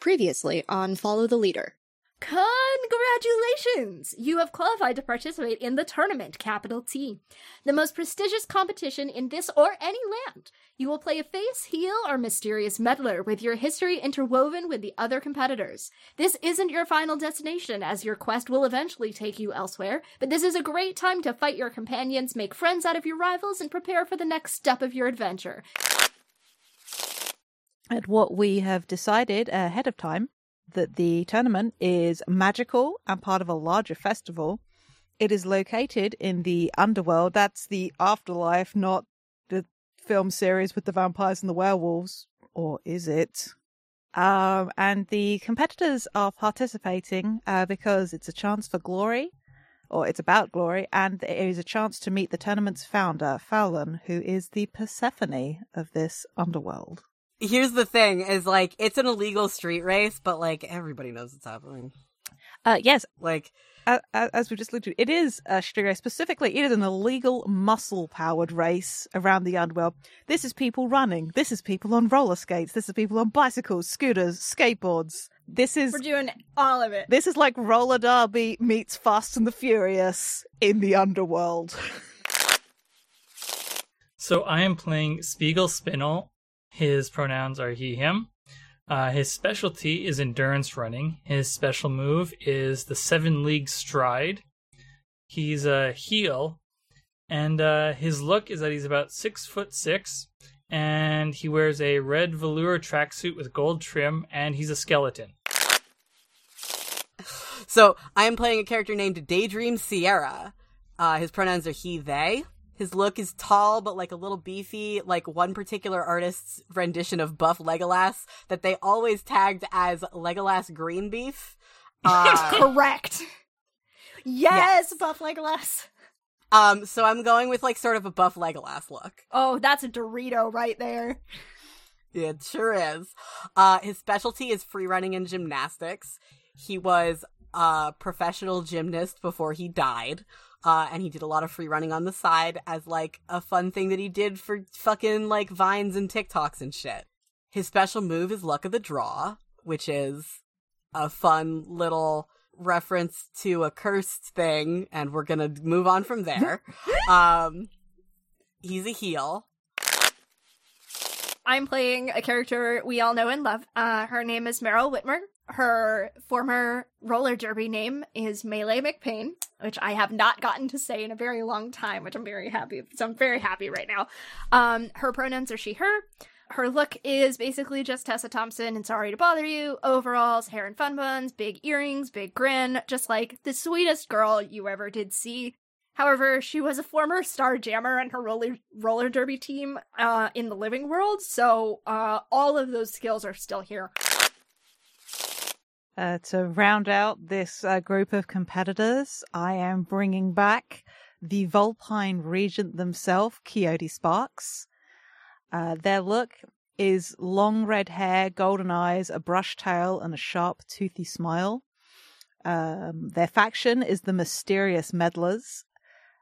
Previously on Follow the Leader. Congratulations! You have qualified to participate in the tournament, capital T, the most prestigious competition in this or any land. You will play a face, heel, or mysterious meddler with your history interwoven with the other competitors. This isn't your final destination, as your quest will eventually take you elsewhere, but this is a great time to fight your companions, make friends out of your rivals, and prepare for the next step of your adventure. And what we have decided ahead of time that the tournament is magical and part of a larger festival. It is located in the underworld. That's the afterlife, not the film series with the vampires and the werewolves. Or is it? Um, and the competitors are participating uh, because it's a chance for glory, or it's about glory, and it is a chance to meet the tournament's founder, Fallon, who is the Persephone of this underworld here's the thing is like it's an illegal street race but like everybody knows what's happening. Uh yes. Like as we just looked at it is a street race. Specifically it is an illegal muscle powered race around the underworld. This is people running. This is people on roller skates. This is people on bicycles scooters skateboards. This is we're doing all of it. This is like roller derby meets fast and the furious in the underworld. So i am playing spiegel spinel his pronouns are he, him. Uh, his specialty is endurance running. His special move is the seven league stride. He's a heel, and uh, his look is that he's about six foot six, and he wears a red velour tracksuit with gold trim, and he's a skeleton. So I am playing a character named Daydream Sierra. Uh, his pronouns are he, they. His look is tall, but like a little beefy, like one particular artist's rendition of Buff Legolas that they always tagged as Legolas Green Beef. Uh, Correct. Yes, yes, Buff Legolas. Um, so I'm going with like sort of a Buff Legolas look. Oh, that's a Dorito right there. It sure is. Uh, his specialty is free running and gymnastics. He was a professional gymnast before he died. Uh, and he did a lot of free running on the side as like a fun thing that he did for fucking like vines and TikToks and shit. His special move is Luck of the Draw, which is a fun little reference to a cursed thing, and we're gonna move on from there. um, he's a heel. I'm playing a character we all know and love. Uh, her name is Meryl Whitmer. Her former roller derby name is Melee McPain, which I have not gotten to say in a very long time, which I'm very happy. So I'm very happy right now. Um, her pronouns are she, her. Her look is basically just Tessa Thompson and Sorry to Bother You. Overalls, hair and fun buns, big earrings, big grin, just like the sweetest girl you ever did see. However, she was a former star jammer on her roller roller derby team uh, in the living world, so uh, all of those skills are still here. Uh, to round out this uh, group of competitors, I am bringing back the Vulpine Regent themselves, Coyote Sparks. Uh, their look is long red hair, golden eyes, a brush tail, and a sharp, toothy smile. Um, their faction is the Mysterious Meddlers,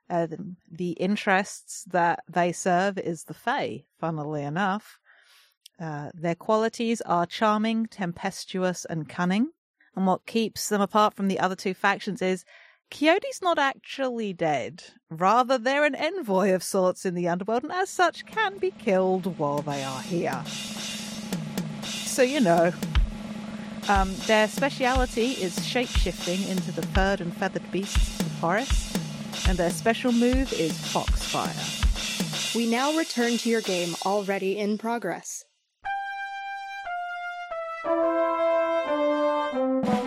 uh, the, the, interests that they serve is the Fae, funnily enough. Uh, their qualities are charming, tempestuous, and cunning. And what keeps them apart from the other two factions is Coyote's not actually dead. Rather, they're an envoy of sorts in the underworld, and as such can be killed while they are here. So, you know, um, their speciality is shape shifting into the furred and feathered beasts of the forest and their special move is Foxfire. We now return to your game already in progress. We've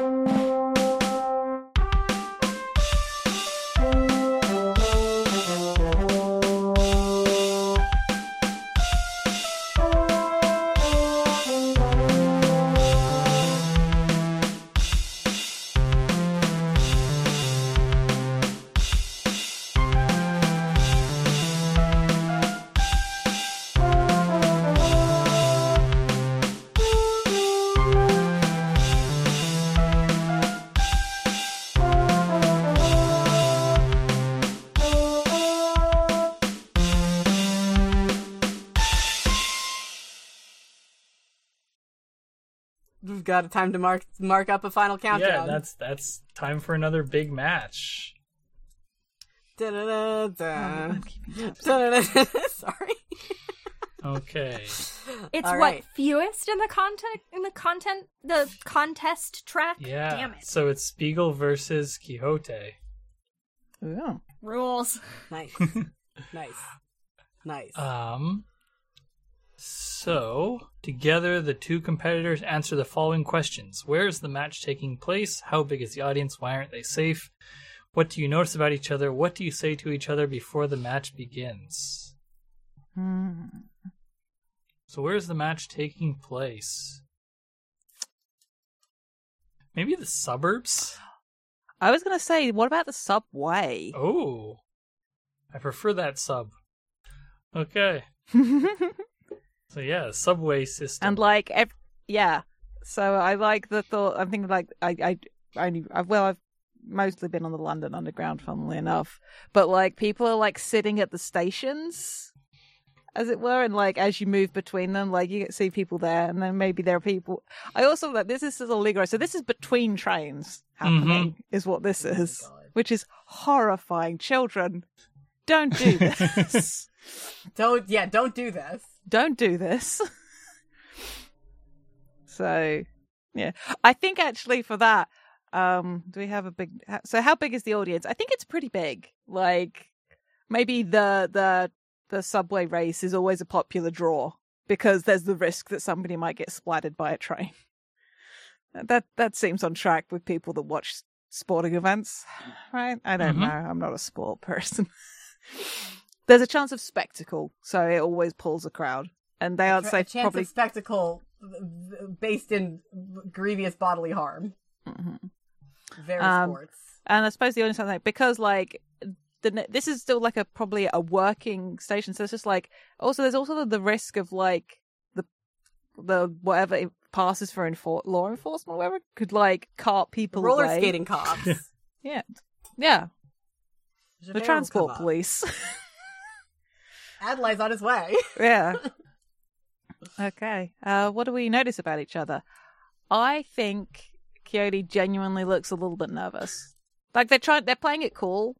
got time to mark mark up a final countdown. Yeah, that's that's time for another big match. Sorry. Okay. It's All what right. fewest in the content in the content the contest track. Yeah. Damn it. So it's Spiegel versus Coyote. Ooh. Rules. Nice. nice. Nice. Um. So together, the two competitors answer the following questions: Where is the match taking place? How big is the audience? Why aren't they safe? What do you notice about each other? What do you say to each other before the match begins? Hmm. So where's the match taking place? Maybe the suburbs? I was gonna say, what about the subway? Oh. I prefer that sub. Okay. So yeah, subway system. and like, ev- yeah. So I like the thought. I'm thinking like I I I only I've, well I've mostly been on the London Underground, funnily enough. But like people are like sitting at the stations, as it were, and like as you move between them, like you get see people there, and then maybe there are people. I also like this is Allegro, so this is between trains happening, mm-hmm. is what this oh is, which is horrifying. Children, don't do this. Don't yeah, don't do this. don't do this. so, yeah, I think actually for that, um, do we have a big? So, how big is the audience? I think it's pretty big. Like, maybe the the the subway race is always a popular draw because there's the risk that somebody might get splattered by a train. That that seems on track with people that watch sporting events, right? I don't Mhm. know. I'm not a sport person. There's a chance of spectacle, so it always pulls a crowd. And they aren't a chance Probably of spectacle based in grievous bodily harm. Mhm. Very Um, sports. and I suppose the only something because like the this is still like a probably a working station, so it's just like also there's also the risk of like the the whatever it passes for enfor- law enforcement, or whatever could like cart people Roller away. skating cops. Yeah, yeah, the transport police. Adelaide's on his way. yeah. Okay. Uh, what do we notice about each other? I think Coyote genuinely looks a little bit nervous. Like they're trying, they're playing it cool,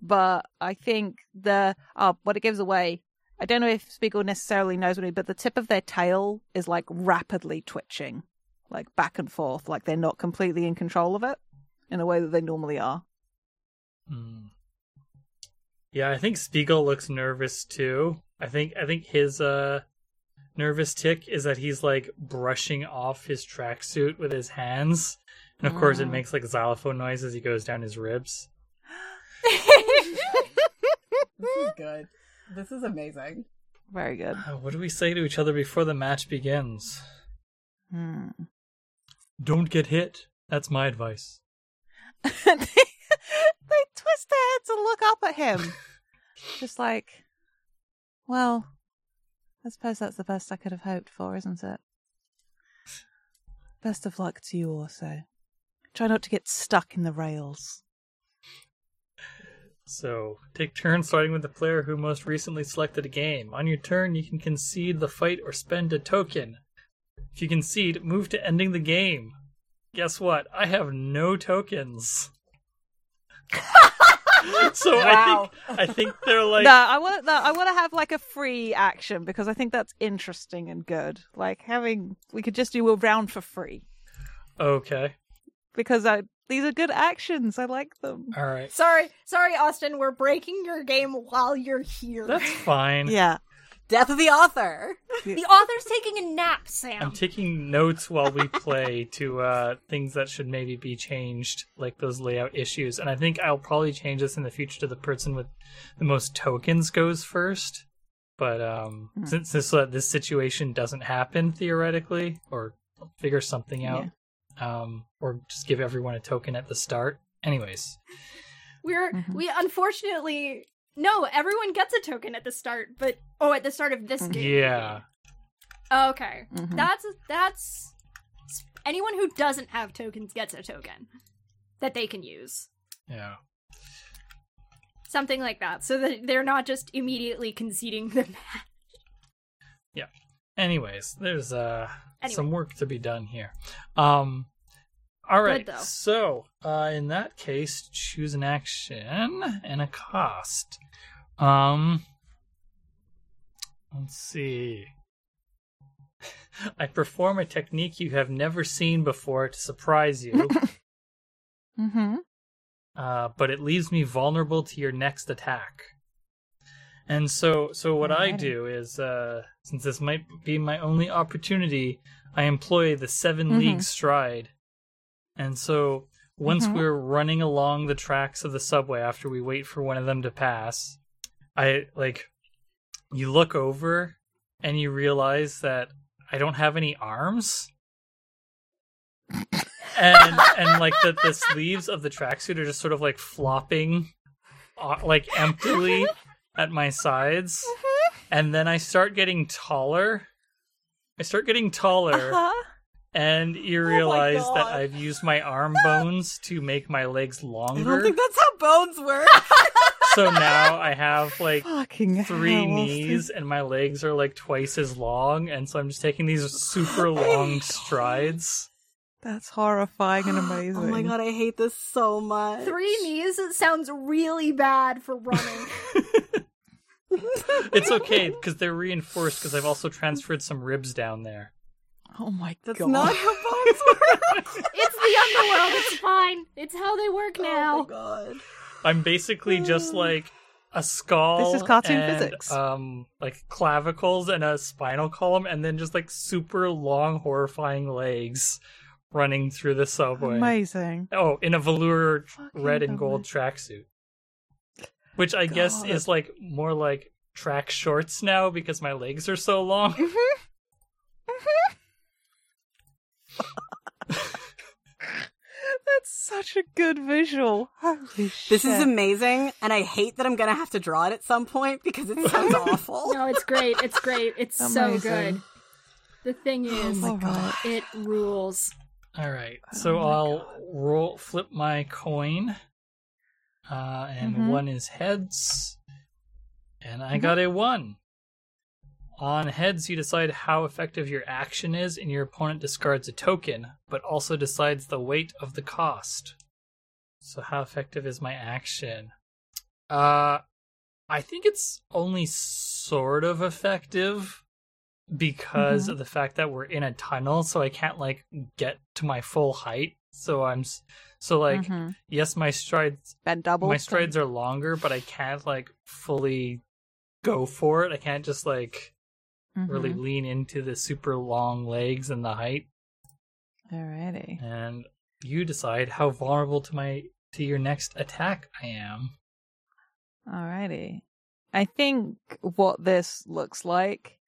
but I think the oh, what it gives away. I don't know if Spiegel necessarily knows what it, but the tip of their tail is like rapidly twitching, like back and forth, like they're not completely in control of it in a way that they normally are. Hmm. Yeah, I think Spiegel looks nervous too. I think I think his uh nervous tick is that he's like brushing off his tracksuit with his hands. And of course it Mm. makes like xylophone noise as he goes down his ribs. This is good. This is amazing. Very good. Uh, what do we say to each other before the match begins? Hmm. Don't get hit. That's my advice. they, twist their heads and look up at him. Just like, well, I suppose that's the best I could have hoped for, isn't it? Best of luck to you also. Try not to get stuck in the rails. So, take turns starting with the player who most recently selected a game. On your turn, you can concede the fight or spend a token. If you concede, move to ending the game. Guess what? I have no tokens. so Wow. I think I think they're like no, I want no, I want to have like a free action because I think that's interesting and good. Like having, we could just do a round for free okay. because I, these are good actions. I like them. All right. sorry, sorry, Austin. We're breaking your game while you're here. That's fine. Yeah. Death of the author. the author's taking a nap, Sam. I'm taking notes while we play to uh, things that should maybe be changed, like those layout issues. And I think I'll probably change this in the future to the person with the most tokens goes first. But um, Hmm. since this uh, this situation doesn't happen theoretically, or figure something out, um, or just give everyone a token at the start. Anyways, We're Mhm. we unfortunately no. Everyone gets a token at the start, but oh, at the start of this game. yeah, Okay, Mhm. that's that's anyone who doesn't have tokens gets a token that they can use. yeah. Something like that, so that they're not just immediately conceding the match. Yeah. Anyways, there's uh Anyway. some work to be done here. Um, all right. though. So, uh, in that case, choose an action and a cost. Um, let's see. I perform a technique you have never seen before to surprise you, Mm-hmm. uh, but it leaves me vulnerable to your next attack. And so, so what I do is, uh, since this might be my only opportunity, I employ the 7 Mhm. league stride. And so, once Mhm. we're running along the tracks of the subway after we wait for one of them to pass, I like you look over and you realize that I don't have any arms. and and like the, the sleeves of the tracksuit are just sort of like flopping uh, like emptily at my sides and then i start getting taller i start getting taller Uh-huh. And you oh realize that i've used my arm bones to make my legs longer. I don't think that's how bones work. so now i have like Fucking three hell, knees and my legs are like twice as long and so i'm just taking these super oh long strides That's horrifying and amazing. oh my god, I hate this so much. Three knees it sounds really bad for running. it's okay because they're reinforced because i've also transferred some ribs down there Oh my That's god. not how bones work. it's the underworld. It's fine. It's how they work Oh now. my god. i'm basically just like a skull This is cartoon and, physics. um like clavicles and a spinal column and then just like super long horrifying legs running through the subway Amazing. Oh, in a velour Fucking red and gold tracksuit. Which I guess is like more like track shorts now because my legs are so long. That's such a good visual. Holy shit. This is amazing, and I hate that I'm gonna have to draw it at some point because it sounds awful. No, it's great. It's great. It's so good. The thing is, my All right. it rules. All right. So Oh my I'll roll flip my coin. Uh and Mhm. one is heads. And I Mhm. got a 1. On heads, you decide how effective your action is, and your opponent discards a token, but also decides the weight of the cost. So, how effective is my action? Uh, I think it's only sort of effective because Mhm. of the fact that we're in a tunnel, so I can't like get to my full height. So I'm so like Mhm. yes, my strides Bend double. my strides are longer, but I can't like fully go for it. I can't just like really Mhm. lean into the super long legs and the height. Alrighty. And you decide how vulnerable to my to your next attack I am. Alrighty. I think what this looks like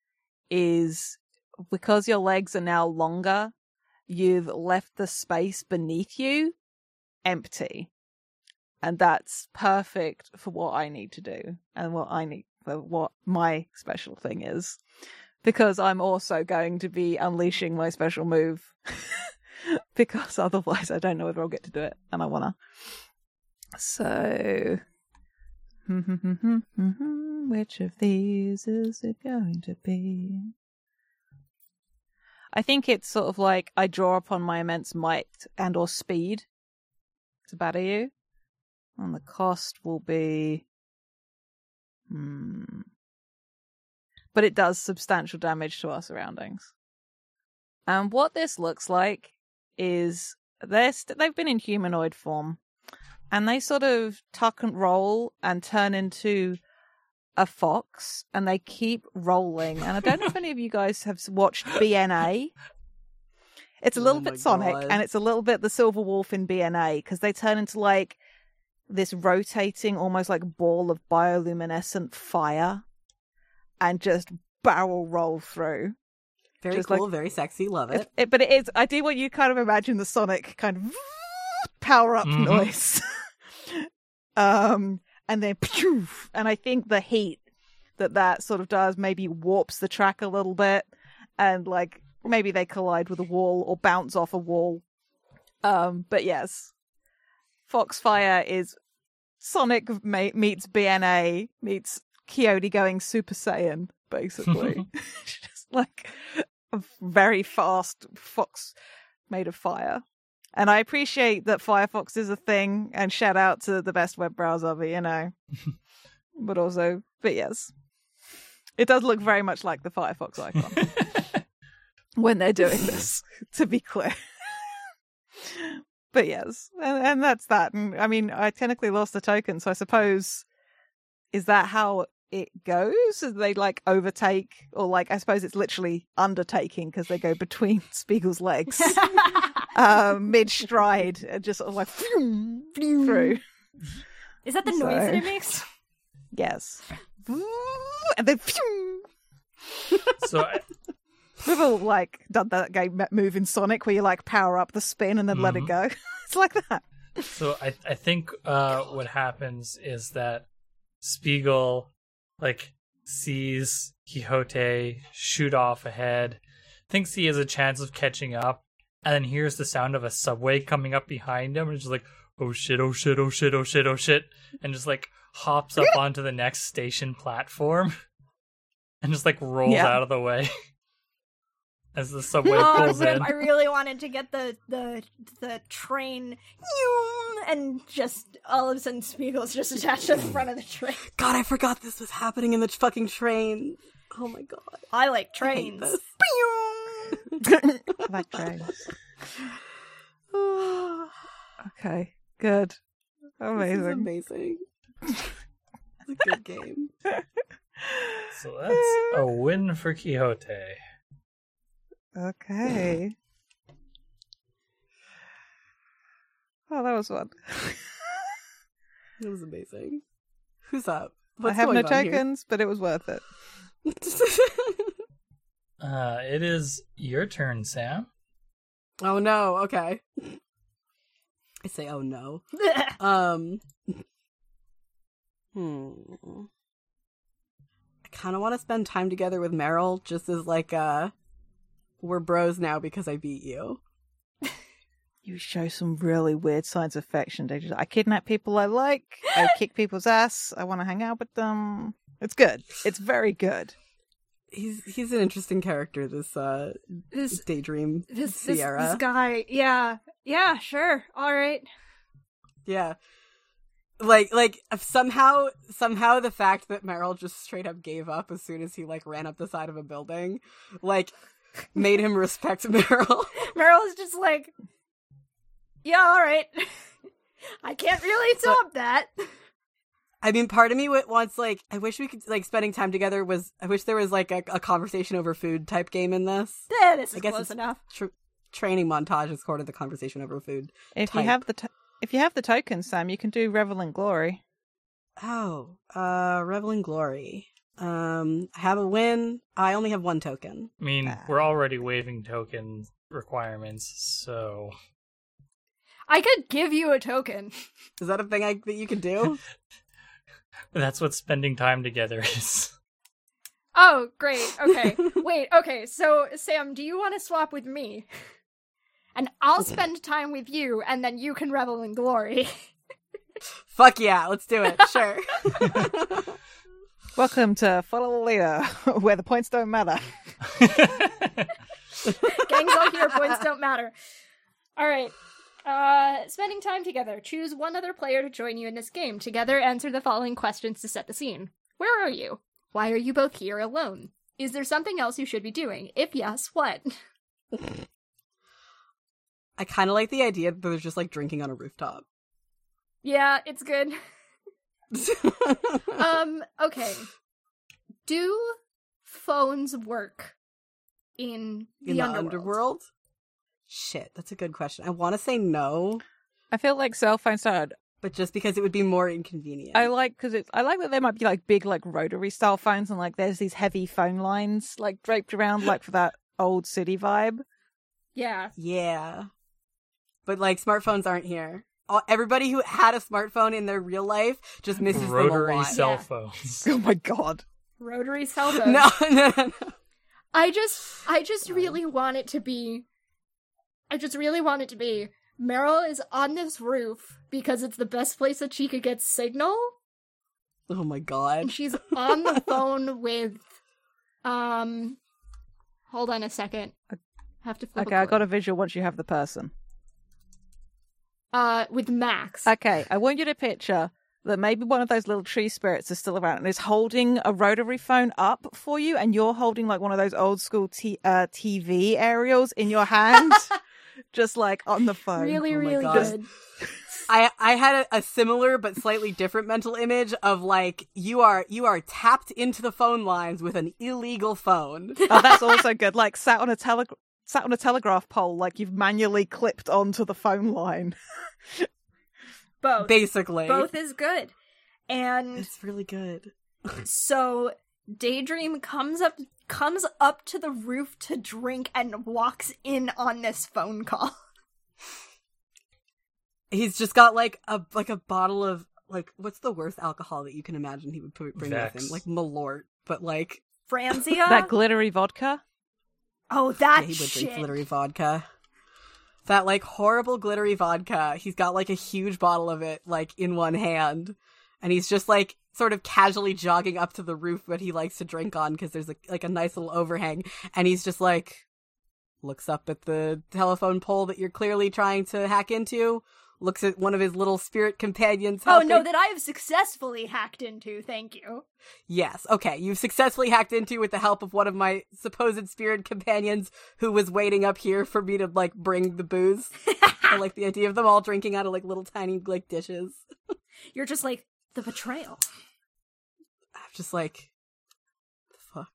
is because your legs are now longer, you've left the space beneath you empty. And that's perfect for what I need to do and what I need for what my special thing is. Because I'm also going to be unleashing my special move. because otherwise I don't know whether I'll get to do it and I wanna. So which of these is it going to be? I think it's sort of like I draw upon my immense might and or speed to batter you. And the cost will be hmm. But it does substantial damage to our surroundings. And what this looks like is they're st- they've been in humanoid form and they sort of tuck and roll and turn into a fox and they keep rolling and i don't know if any of you guys have watched bna it's a little Oh bit sonic God. and it's a little bit the silver wolf in bna because they turn into like this rotating almost like ball of bioluminescent fire and just barrel roll through Very Just cool, like- very sexy. Love it, it. it- but it is. I do want you kind of imagine the sonic kind of power up Mhm. noise, um, and then poof, and I think the heat that that sort of does maybe warps the track a little bit, and like maybe they collide with a wall or bounce off a wall. Um, but yes, Foxfire is Sonic ma- meets BNA meets Coyote going Super Saiyan, basically. Just like a very fast fox made of fire. And I appreciate that Firefox is a thing, and shout out to the best web browser, but you know. but also, but yes, it does look very much like the Firefox icon when they're doing this. To be clear, but yes, and, and that's that. And I mean, I technically lost the token, so I suppose is that how it goes? They like overtake, or like I suppose it's literally undertaking because they go between Spiegel's legs uh, mid stride, and just sort of like through. Is that the noise that it makes? Yes, and then So I, we've all like done that game move in Sonic where you like power up the spin and then let it go. it's like that. so I I think uh what happens is that Spiegel like sees Coyote shoot off ahead, thinks he has a chance of catching up, and then hears the sound of a subway coming up behind him and just like, oh shit, oh shit, oh shit, oh shit, oh shit, and just like hops up onto the next station platform and just like rolls Yeah. out of the way as the subway Oh, pulls Rip, in. I really wanted to get the the the train and just all of a sudden Spiegel's just attached to the front of the train. God, I forgot this was happening in the fucking train. Oh my god. I like I hate trains. this. like trains. Okay, good, This is amazing. amazing. It's a good game. So that's a win for Coyote. Okay. Oh, that was fun. It was amazing. Who's up? I have no going on here? tokens, but it was worth it. Uh, it is your turn, Sam. oh no. Okay. I say, oh no. Um. Hmm. I kind of want to spend time together with Meryl, just as like uh, we're bros now because I beat you. You show some really weird signs of affection. They just, I kidnap people I like. I kick people's ass. I want to hang out with them. It's good. It's very good. He's he's an interesting character. This uh, this daydream this, this Sierra. this guy. Yeah. Yeah, sure. All right. Yeah. Like like somehow somehow the fact that Meryl just straight up gave up as soon as he like ran up the side of a building, like made him respect Meryl. Meryl is just like Yeah, all right. I can't really top that. I mean, part of me wants like I wish we could like spending time together was I wish there was like a, a conversation over food type game in this. Eh, this I guess close it's enough. tr- training montage is part of the conversation over food. If Type. you have the to- if you have the tokens, Sam, you can do Revel in Glory. Oh, uh, Revel in Glory. Um, I have a win. I only have one token. I mean, Ah. we're already waiving token requirements, so I could give you a token. Is that a thing I, that you can do? that's what spending time together is. Oh, great. Okay. Wait, okay. So, Sam, do you want to swap with me? And I'll spend time with you, and then you can revel in glory. Fuck yeah, let's do it. Sure. Welcome to Follow the Leader, where the points don't matter. Gangs all here, points don't matter. All right. Uh, spending time together. Choose one other player to join you in this game. Together, answer the following questions to set the scene. Where are you? Why are you both here alone? Is there something else you should be doing? If yes, what? I kind of like the idea that they're just like drinking on a rooftop. Yeah, it's good. Um, okay. Do phones work in the, in the underworld? underworld? Shit, that's a good question. I want to say no, I feel like cell phones are but just because it would be more inconvenient. I like because it's. I like that there might be like big like rotary style phones and like there's these heavy phone lines like draped around like for that old city vibe. Yeah. yeah, but like smartphones aren't here. All, everybody who had a smartphone in their real life just misses them a Rotary lot. cell Yeah. phones. Oh my god! Rotary cell phone. No, no, no, no. I just I just really want it to be I just really want it to be Meryl is on this roof because it's the best place that she could get signal Oh my god. and she's on the phone with um Hold on a second. I Have to flip. Okay, I got a visual once you have the person. Uh, with Max. Okay, I want you to picture that maybe one of those little tree spirits is still around and is holding a rotary phone up for you, and you're holding like one of those old school t- uh, TV aerials in your hand, just like on the phone. really, Oh really God. good. I I had a, a similar but slightly different mental image of like you are you are tapped into the phone lines with an illegal phone. Oh, that's also good. Like sat on a tele- sat on a telegraph pole, like you've manually clipped onto the phone line. Both. Basically. Both is good. And It's really good. so Daydream comes up comes up to the roof to drink and walks in on this phone call. He's just got like a like a bottle of like what's the worst alcohol that you can imagine he would put, bring with him? Like Malort, but like Franzia. that glittery vodka. Oh, yeah, that he would shit. drink glittery vodka. That like horrible glittery vodka. He's got like a huge bottle of it like in one hand, and he's just like sort of casually jogging up to the roof that he likes to drink on because there's a, like a nice little overhang, and he's just like looks up at the telephone pole that you're clearly trying to hack into. Looks at one of his little spirit companions. Oh no, that I have successfully hacked into. Thank you. Yes. Okay. You've successfully hacked into with the help of one of my supposed spirit companions who was waiting up here for me to like bring the booze. I like the idea of them all drinking out of like little tiny like dishes. You're just like the betrayal. I'm just like, fuck.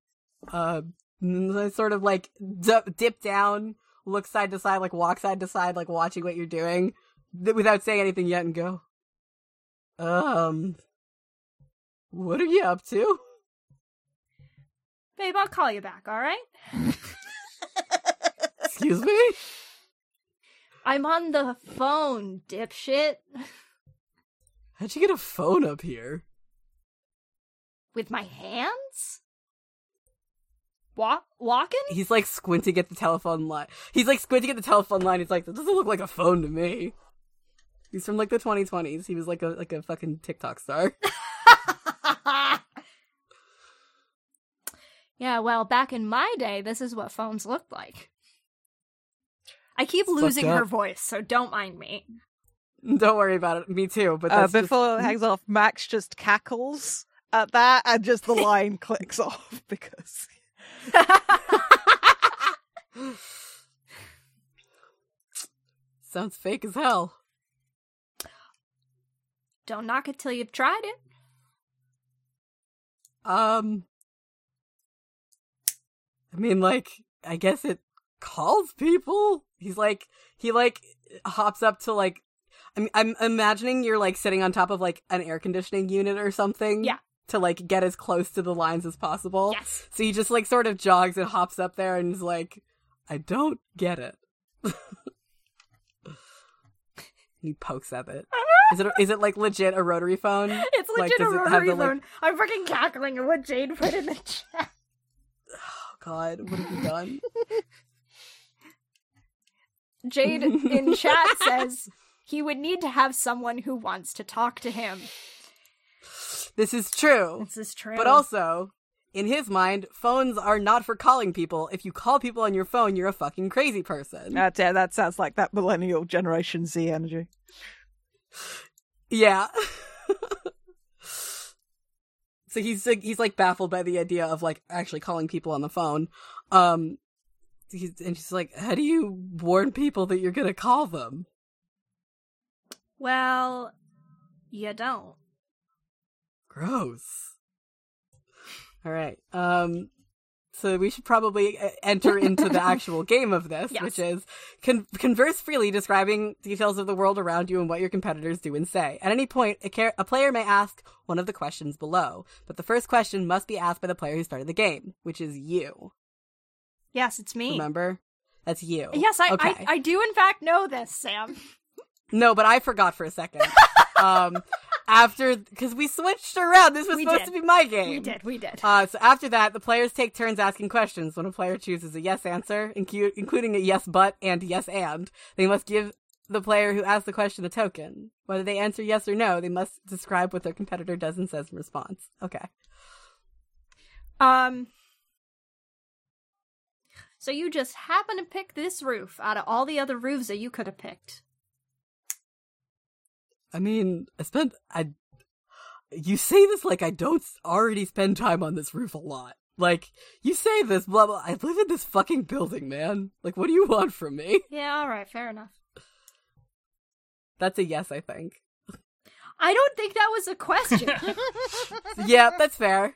Uh, I sort of like d- dip down, look side to side, like walk side to side, like watching what you're doing, th- without saying anything yet, and go, um, what are you up to? Babe, I'll call you back, alright? Excuse me. I'm on the phone, dipshit. How'd you get a phone up here? With my hands? Walk walking? He's like squinting at the telephone line. He's like squinting at the telephone line. He's like, "That doesn't look like a phone to me." He's from like the 2020s. He was like a like a fucking TikTok star. yeah, well, back in my day, this is what phones looked like. I keep It's losing her voice, so don't mind me. Don't worry about it. Me too. But Uh, that's just- before it hangs off, Max just cackles at that, and just the line clicks off because sounds fake as hell. Don't knock it till you've tried it. Um, I mean, like, I guess it calls people. He's like, he like hops up to like, I'm, I'm imagining you're like sitting on top of like an air conditioning unit or something. Yeah. To like get as close to the lines as possible. Yes. So he just like sort of jogs and hops up there and is like, I don't get it. he pokes at it. Is it is it like legit a rotary phone? It's Like, legit does a it have rotary the, like- phone. I'm fucking cackling at what Jade put in the chat. Oh God, what have you done? Jade in chat says he would need to have someone who wants to talk to him. This is true. This is true. But also, in his mind, phones are not for calling people. If you call people on your phone, you're a fucking crazy person. that yeah, that sounds like that millennial Generation Z energy. Yeah. so he's like, he's like baffled by the idea of like actually calling people on the phone. Um he's, and she's like, "How do you warn people that you're going to call them?" well, you don't. Gross. All right. Um so we should probably uh, enter into the actual game of this, Yes. which is con- converse freely, describing details of the world around you and what your competitors do and say. At any point, a, car- a player may ask one of the questions below, but the first question must be asked by the player who started the game, which is you. Yes, it's me. Remember? That's you. Yes, I, Okay. I I do in fact know this, Sam. No, but I forgot for a second. um, after because we switched around. This was We supposed did. to be my game. We did, we did. Uh, so after that, the players take turns asking questions. When a player chooses a yes answer, incu- including a yes but and yes and, they must give the player who asked the question a token. Whether they answer yes or no, they must describe what their competitor does and says in response. Okay. Um So you just happen to pick this roof out of all the other roofs that you could have picked. I mean, I spent I. You say this like I don't already spend time on this roof a lot. Like you say this, blah blah. I live in this fucking building, man. Like, what do you want from me? Yeah, all right, fair enough. That's a yes, I think. I don't think that was a question. yeah, that's fair.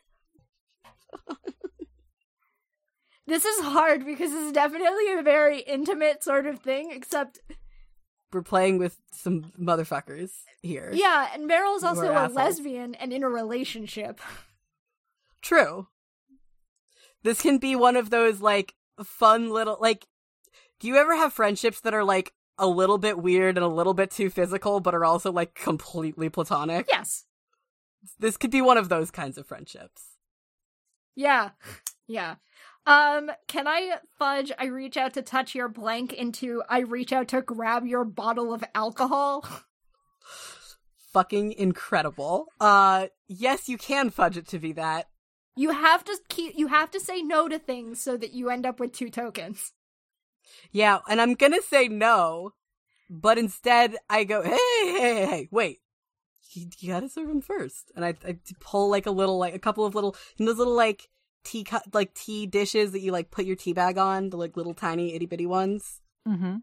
this is hard because it's definitely a very intimate sort of thing, except We're playing with some motherfuckers here. yeah, and Meryl's also a assholes. lesbian and in a relationship. True. This can be one of those like fun little like do you ever have friendships that are like a little bit weird and a little bit too physical but are also like completely platonic? Yes. This could be one of those kinds of friendships. Yeah. Yeah. Um, can I fudge I reach out to touch your blank into I reach out to grab your bottle of alcohol? Fucking incredible. Uh yes, you can fudge it to be that. You have to keep you have to say no to things so that you end up with two tokens. Yeah, and I'm gonna say no, but instead I go, hey, hey, hey, hey, wait. You, you gotta serve him first. And I, I pull like a little, like a couple of little, those little like tea cut, like tea dishes that you like put your tea bag on, the like little tiny itty bitty ones, Mm-hmm.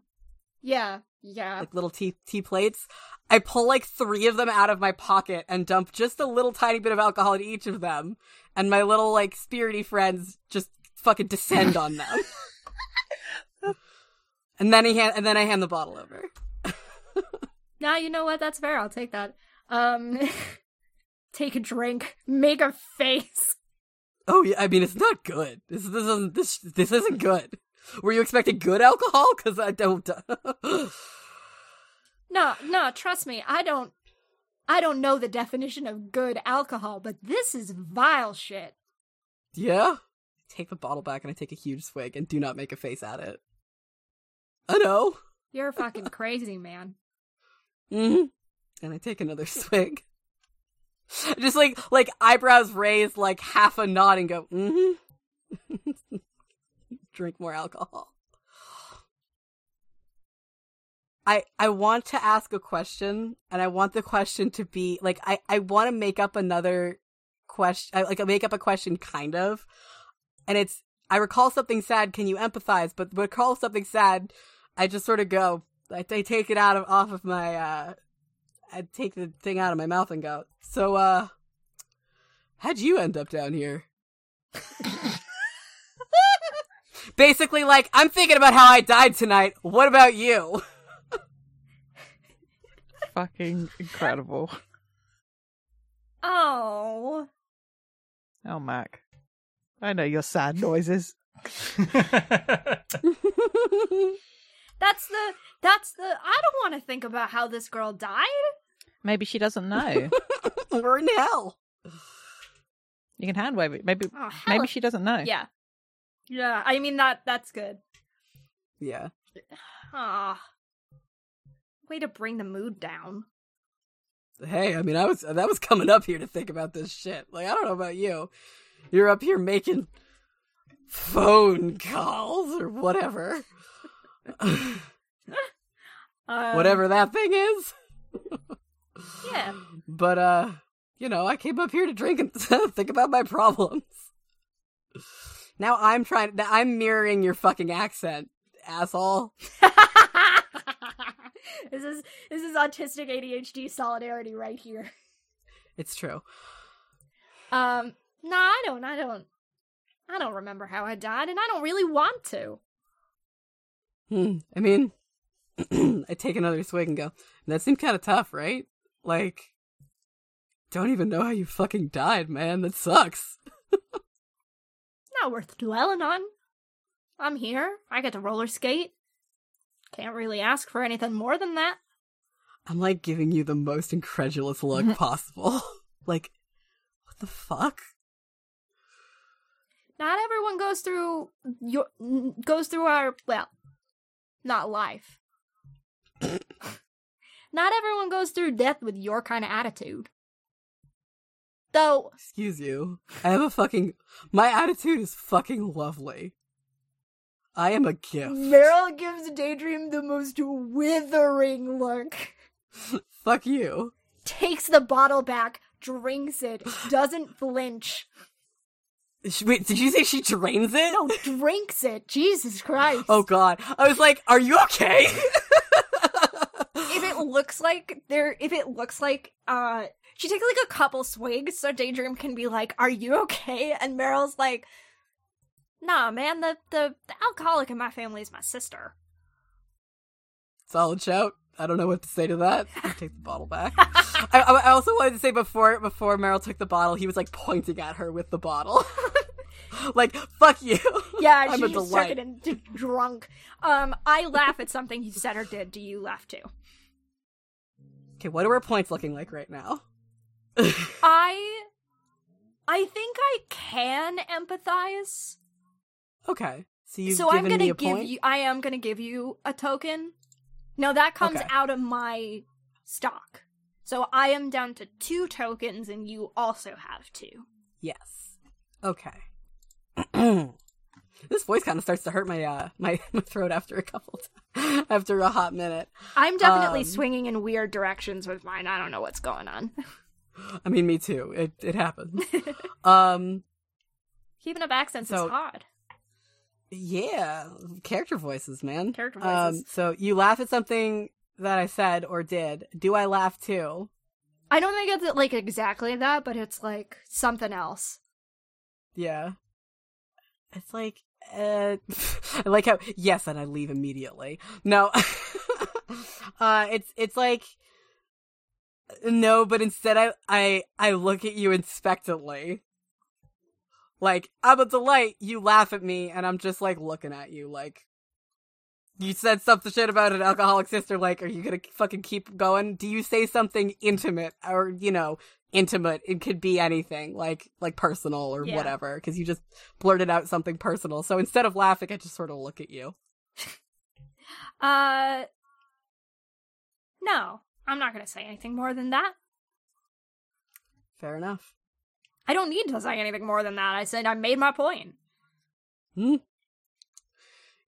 Yeah, yeah. like little tea tea plates. I pull like three of them out of my pocket and dump just a little tiny bit of alcohol in each of them, and my little like spirity friends just fucking descend on them. and then he hand, and then I hand the bottle over. Nah, you know what? That's fair. I'll take that. Um, take a drink, make a face. Oh yeah, I mean it's not good. This this isn't this this isn't good. Were you expecting good alcohol? Because I don't. No, no, trust me. I don't. I don't know the definition of good alcohol, but this is vile shit. yeah. Take the bottle back and I take a huge swig and do not make a face at it. I know. You're fucking crazy, man. Mm-hmm. And I take another swig. Just like like eyebrows raised, like half a nod, and go. Mm-hmm. Drink more alcohol. I I want to ask a question, and I want the question to be like I I want to make up another question, I, like make up a question, kind of, and it's I recall something sad. Can you empathize? But recall something sad. I just sort of go. I, I take it out of off of my. uh I take the thing out of my mouth and go. So, uh, how'd you end up down here? Basically, like I'm thinking about how I died tonight. What about you? Fucking incredible. Oh, Oh, Mac. I know your sad noises. that's the. That's the. I don't want to think about how this girl died. Maybe she doesn't know. We're in hell. you can hand wave it. Maybe Oh, maybe she doesn't know. Yeah, yeah. I mean that. That's good. Yeah. Ah, way to bring the mood down. Hey, I mean, I was that was coming up here to think about this shit. Like, I don't know about you. You're up here making phone calls or whatever. Um, whatever that thing is. Yeah. But uh, you know, I came up here to drink and think about my problems. Now I'm trying. I'm mirroring your fucking accent, asshole. this is this is autistic ADHD solidarity right here. It's true. Um, no, I don't. I don't. I don't remember how I died, and I don't really want to. Hmm. I mean, I take another swig and go. That seemed kind of tough, right? Like, don't even know how you fucking died, man. That sucks. Not worth dwelling on. I'm here. I get to roller skate. Can't really ask for anything more than that. I'm like giving you the most incredulous look possible. like, what the fuck? Not everyone goes through your goes through our well, not life. not everyone goes through death with your kind of attitude. Though Excuse you. I have a fucking. My attitude is fucking lovely. I am a gift. Meryl gives Daydream the most withering look. Fuck you. Takes the bottle back, drinks it, doesn't flinch. Wait, did you say she drains it? No, drinks it. Jesus Christ. Oh god. I was like, are you okay? if it looks like there if it looks like uh she takes like a couple swigs so daydream can be like are you okay and meryl's like nah man the the, the alcoholic in my family is my sister Solid shout. I don't know what to say to that. Take the bottle back. I, I also wanted to say before before Meryl took the bottle, he was like pointing at her with the bottle, like "fuck you." yeah I'm she a just took it and d- drunk um i laugh at something he said or did do you laugh too Okay, what are our points looking like right now? i i think i can empathize Okay, so so i'm gonna give point. you i am gonna give you a token no that comes Okay. out of my stock so i am down to two tokens and you also have two Yes. Okay. this voice kind of starts to hurt my uh my, my throat after a couple t- after a hot minute. i'm definitely Um, swinging in weird directions with mine i don't know what's going on I mean, me too. It it happens. um. keeping up accents So- is hard Yeah, character voices, man. Character Um, voices. so you laugh at something that I said or did. Do I laugh too? i don't think it's like exactly that but it's like something else Yeah. It's like, uh, I like how yes, and I leave immediately. No, uh, it's it's like no, but instead I I I look at you expectantly. Like I'm a delight. You laugh at me, and I'm just like looking at you, like you said something shit about an alcoholic sister. Like, are you gonna fucking keep going? Do you say something intimate, or you know, intimate? It could be anything, like like personal or Yeah. whatever, because you just blurted out something personal. So instead of laughing, I just sort of look at you. uh no i'm not gonna say anything more than that Fair enough. I don't need to say anything more than that. I said I made my point. Hmm.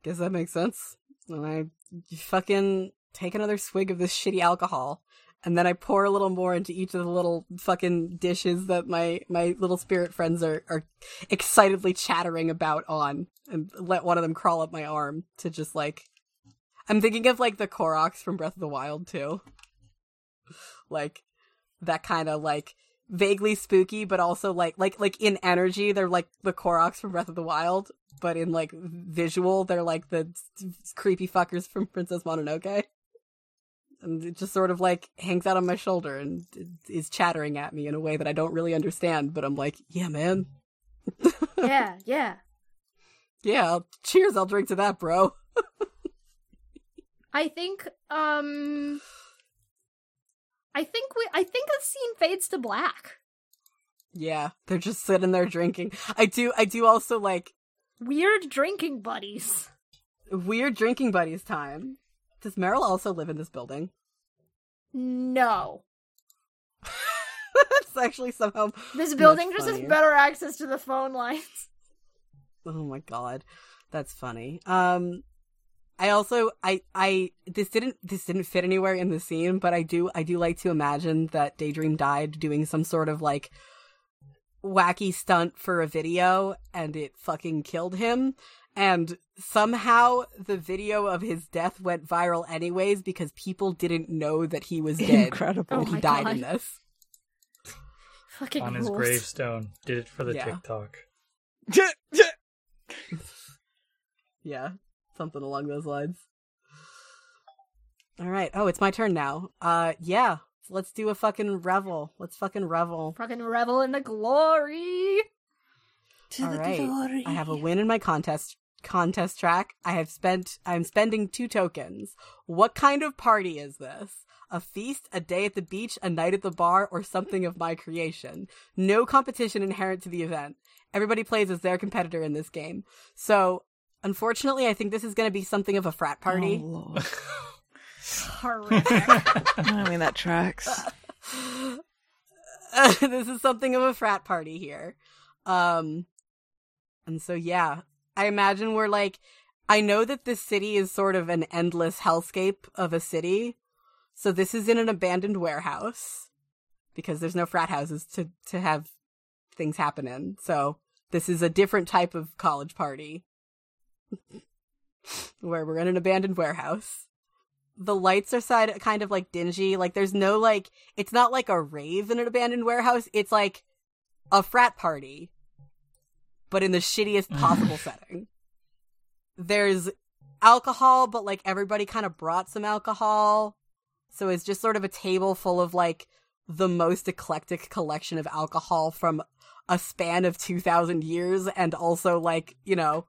Guess that makes sense. And I fucking take another swig of this shitty alcohol, and then I pour a little more into each of the little fucking dishes that my my little spirit friends are are excitedly chattering about on, and let one of them crawl up my arm to just like. I'm thinking of like the Koroks from Breath of the Wild too. Like that kind of like vaguely spooky, but also like like like in energy, they're like the Koroks from Breath of the Wild, but in like visual, they're like the creepy fuckers from Princess Mononoke. And it just sort of like hangs out on my shoulder and is chattering at me in a way that I don't really understand, but I'm like, yeah, man. yeah, yeah. Yeah, I'll- cheers, I'll drink to that, bro. I think um I think we I think the scene fades to black. Yeah, they're just sitting there drinking. I do, I do also like Weird drinking buddies. weird drinking buddies time. Does Meryl also live in this building? No. That's actually somehow This building just has better access to the phone lines. Oh my god. That's funny. Um I also I I this didn't this didn't fit anywhere in the scene, but I do I do like to imagine that Daydream died doing some sort of like wacky stunt for a video and it fucking killed him and somehow the video of his death went viral anyways because people didn't know that he was dead Incredible. Oh he died God. in this. Fucking on his rules. gravestone. Did it for the Yeah. TikTok. Yeah, something along those lines. All right. Oh, it's my turn now. Uh, yeah. Let's do a fucking revel. Let's fucking revel. Fucking revel in the glory. To All the right. glory. I have a win in my contest contest track. I have spent. I'm spending two tokens. What kind of party is this? A feast, a day at the beach, a night at the bar, or something of my creation. No competition inherent to the event. Everybody plays as their competitor in this game. So, unfortunately, I think this is going to be something of a frat party. Oh. Horrific. I mean, that tracks. this is something of a frat party here. Um and so yeah, I imagine we're like I know that this city is sort of an endless hellscape of a city. So this is in an abandoned warehouse because there's no frat houses to to have things happen in. So this is a different type of college party where we're in an abandoned warehouse. The lights are side kind of like dingy. Like there's no like it's not like a rave in an abandoned warehouse. It's like a frat party, but in the shittiest possible setting. There's alcohol, but like everybody kind of brought some alcohol. So it's just sort of a table full of like the most eclectic collection of alcohol from a span of 2000 years and also like, you know,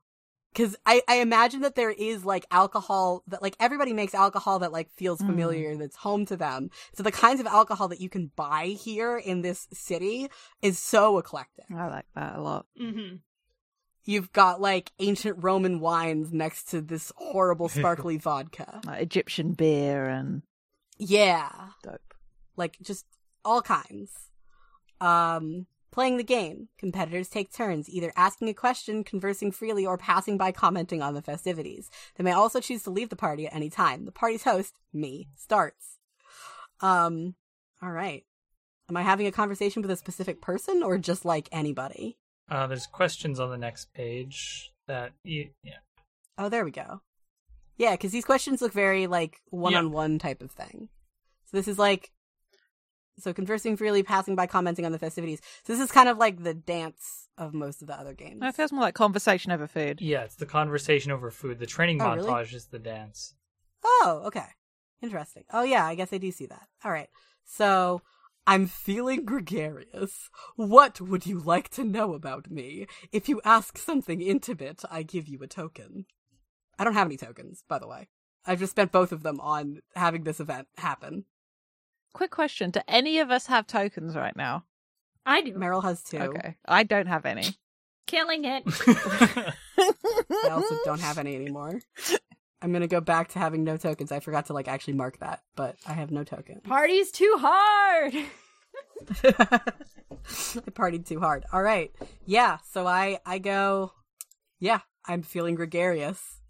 cuz I I imagine that there is like alcohol that like everybody makes alcohol that like feels Mm. familiar that's home to them. So the kinds of alcohol that you can buy here in this city is so eclectic. I like that a lot. Mm-hmm. You've got like ancient Roman wines next to this horrible sparkly vodka. Like Egyptian beer and Yeah. dope. like just all kinds. Um, playing the game, competitors take turns either asking a question, conversing freely, or passing by commenting on the festivities. They may also choose to leave the party at any time. The party's host, me, starts. Um, all right. Am I having a conversation with a specific person or just like anybody? Uh, there's questions on the next page that you, yeah. Oh, there we go. Yeah, because these questions look very like one on one type of thing. So this is like, so conversing freely, passing by, commenting on the festivities. So this is kind of like the dance of most of the other games. That feels more like conversation over food. Yeah, it's the conversation over food. The training Oh, really? montage is the dance. Oh, okay. Interesting. Oh, yeah, I guess I do see that. All right. So, I'm feeling gregarious. What would you like to know about me? If you ask something intimate, I give you a token. I don't have any tokens, by the way. I've just spent both of them on having this event happen. Quick question: Do any of us have tokens right now? I do. Meryl has two. Okay, I don't have any. Killing it. I also don't have any anymore. I'm gonna go back to having no tokens. I forgot to like actually mark that, but I have no token. Party's too hard. I partied too hard. All right. Yeah, so I I go Yeah, I'm feeling gregarious.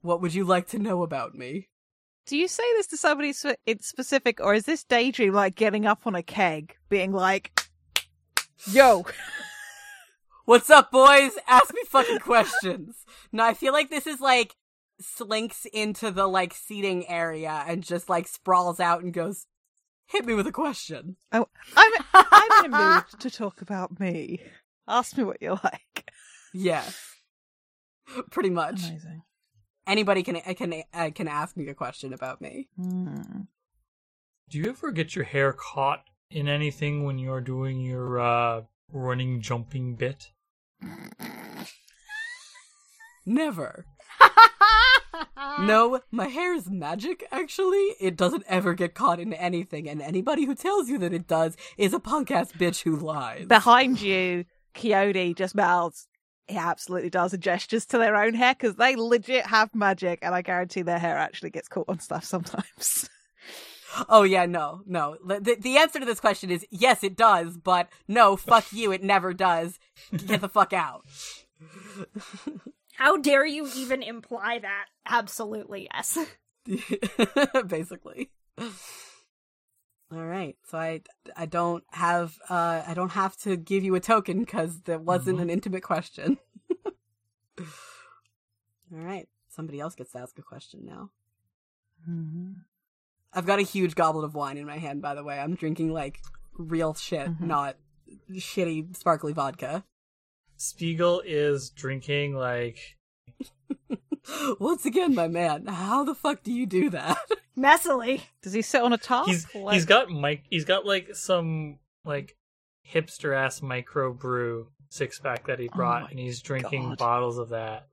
What would you like to know about me? Do you say this to somebody spe- in specific, or is this daydream like getting up on a keg, being like, "Yo, What's up, boys? Ask me fucking questions. No, I feel like this is like slinks into the like seating area and just like sprawls out and goes, "Hit me with a question." oh, I'm I'm in a mood to talk about me. Ask me what you like." Yeah. Pretty much. Amazing. Anybody can can uh, can ask me a question about me. Hmm. Do you ever get your hair caught in anything when you're doing your uh, running jumping bit? Never. No, my hair is magic, actually. It doesn't ever get caught in anything, and anybody who tells you that it does is a punk ass bitch who lies. Behind you, Coyote just mouths. He absolutely does and gestures to their own hair because they legit have magic, and I guarantee their hair actually gets caught on stuff sometimes. Oh, yeah, no, no. The, the answer to this question is yes, it does, but no, fuck you, it never does. Get the fuck out. How dare you even imply that? Absolutely, yes. Basically. All right. So I I don't have uh I don't have to give you a token cuz there wasn't Mhm. an intimate question. All right. Somebody else gets to ask a question now. Mm-hmm. I've got a huge goblet of wine in my hand by the way. I'm drinking like real shit, Mhm. not shitty sparkly vodka. Spiegel is drinking like Once again, my man, how the fuck do you do that? Messily. Does he sit on a top? he's Like- he's got mic he's got like some like hipster ass micro brew six pack that he Oh brought my and he's drinking God. bottles of that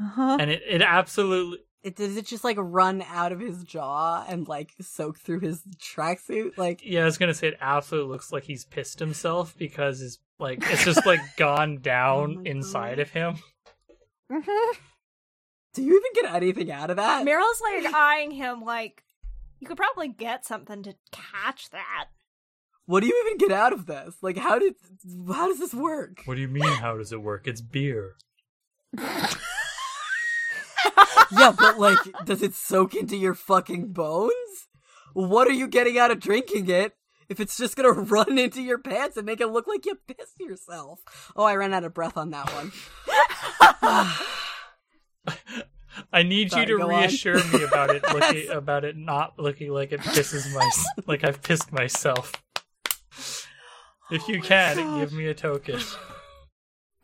Uh-huh. and it, it absolutely It, does it just like run out of his jaw and like soak through his tracksuit? Like yeah i was gonna say it absolutely looks like he's pissed himself because his like it's just like gone down Oh inside God. of him Mhm. Do you even get anything out of that? Meryl's like eyeing him like, you could probably get something to catch that. What do you even get out of this? Like, how did, how does this work? what do you mean how does it work it's beer yeah, but like, does it soak into your fucking bones? What are you getting out of drinking it if it's just gonna run into your pants and make it look like you pissed yourself? Oh, I ran out of breath on that one. I need Sorry, you to go on. reassure me about it looking about it not looking like it pisses my like I've pissed myself. If you can, oh give me a token.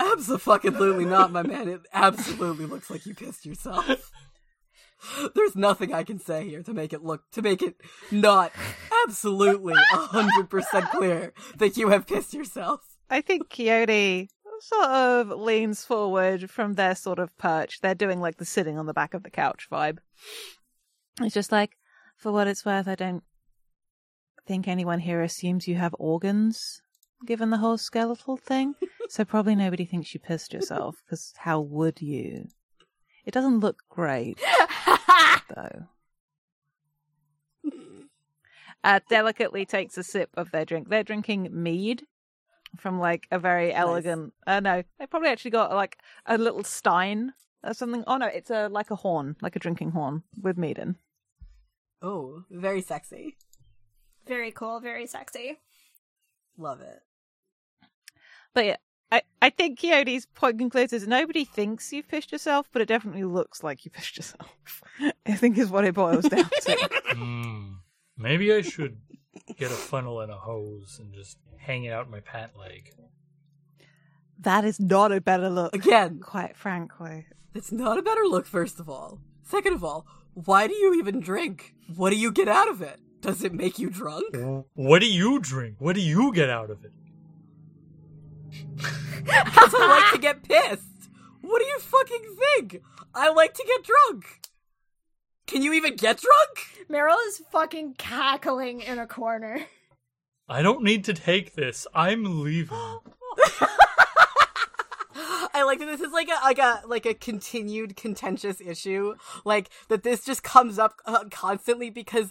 Absolutely not, my man. It absolutely looks like you pissed yourself. There's nothing I can say here to make it look to make it not absolutely hundred percent clear that you have pissed yourself. I think Coyote sort of leans forward from their sort of perch. They're doing like the sitting on the back of the couch vibe. It's just like, for what it's worth, I don't think anyone here assumes you have organs, given the whole skeletal thing. so probably nobody thinks you pissed yourself, because how would you? It doesn't look great, though. Uh, delicately takes a sip of their drink. They're drinking mead from like a very elegant. Uh, no, they probably actually got like a little stein or something. Oh no, it's a like a horn, like a drinking horn with mead in. Oh, very sexy. Very cool, very sexy. Love it. But yeah, I I think Coyote's point concludes is nobody thinks you've pissed yourself, but it definitely looks like you pissed yourself. I think is what it boils down to. Hmm. Maybe I should get a funnel and a hose and just hang it out my pant leg. that is not a better look, Again, quite frankly. it's not a better look, first of all. Second of all, why do you even drink? What do you get out of it? Does it make you drunk? What do you drink? What do you get out of it? Because I like to get pissed. What do you fucking think? I like to get drunk. Can you even get drunk? Meryl is fucking cackling in a corner. I don't need to take this. I'm leaving. I like that this is like a like a like a continued contentious issue, like that this just comes up uh, constantly because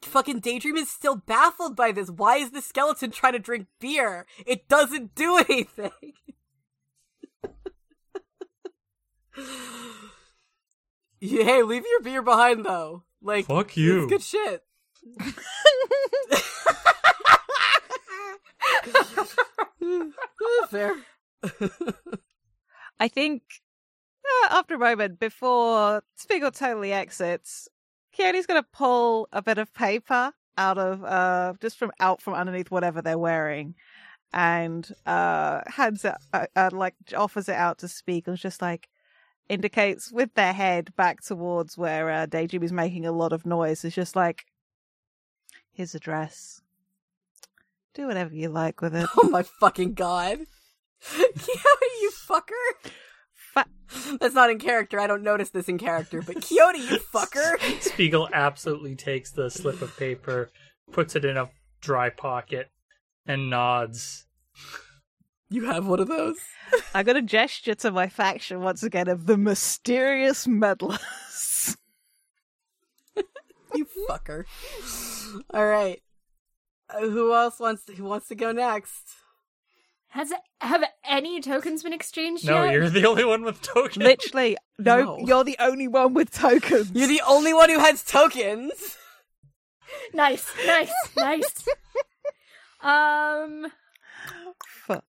fucking Daydream is still baffled by this. Why is the skeleton trying to drink beer? It doesn't do anything. Yeah, hey, leave your beer behind though. Like Fuck you. good shit. Fair. I think uh, after a moment, before Spiegel totally exits, Coyote's going to pull a bit of paper out of uh just from out from underneath whatever they're wearing, and uh hands it uh, uh, like offers it out to Spiegel, just like indicates with their head back towards where uh, Daydream is making a lot of noise. It's just like, his address. Do whatever you like with it. Oh my fucking god. Coyote, you fucker. Fa- That's not in character. I don't notice this in character, but Coyote, you fucker. Spiegel absolutely takes the slip of paper, puts it in a dry pocket, and nods. You have one of those? I got a gesture to my faction once again of the mysterious meddlers. You fucker. All right. Uh, who else wants who wants to go next? Has have any tokens been exchanged No, yet? you're the only one with tokens. Literally, no, No. you're the only one with tokens. You're the only one who has tokens. Nice, nice, nice. um, Fuck.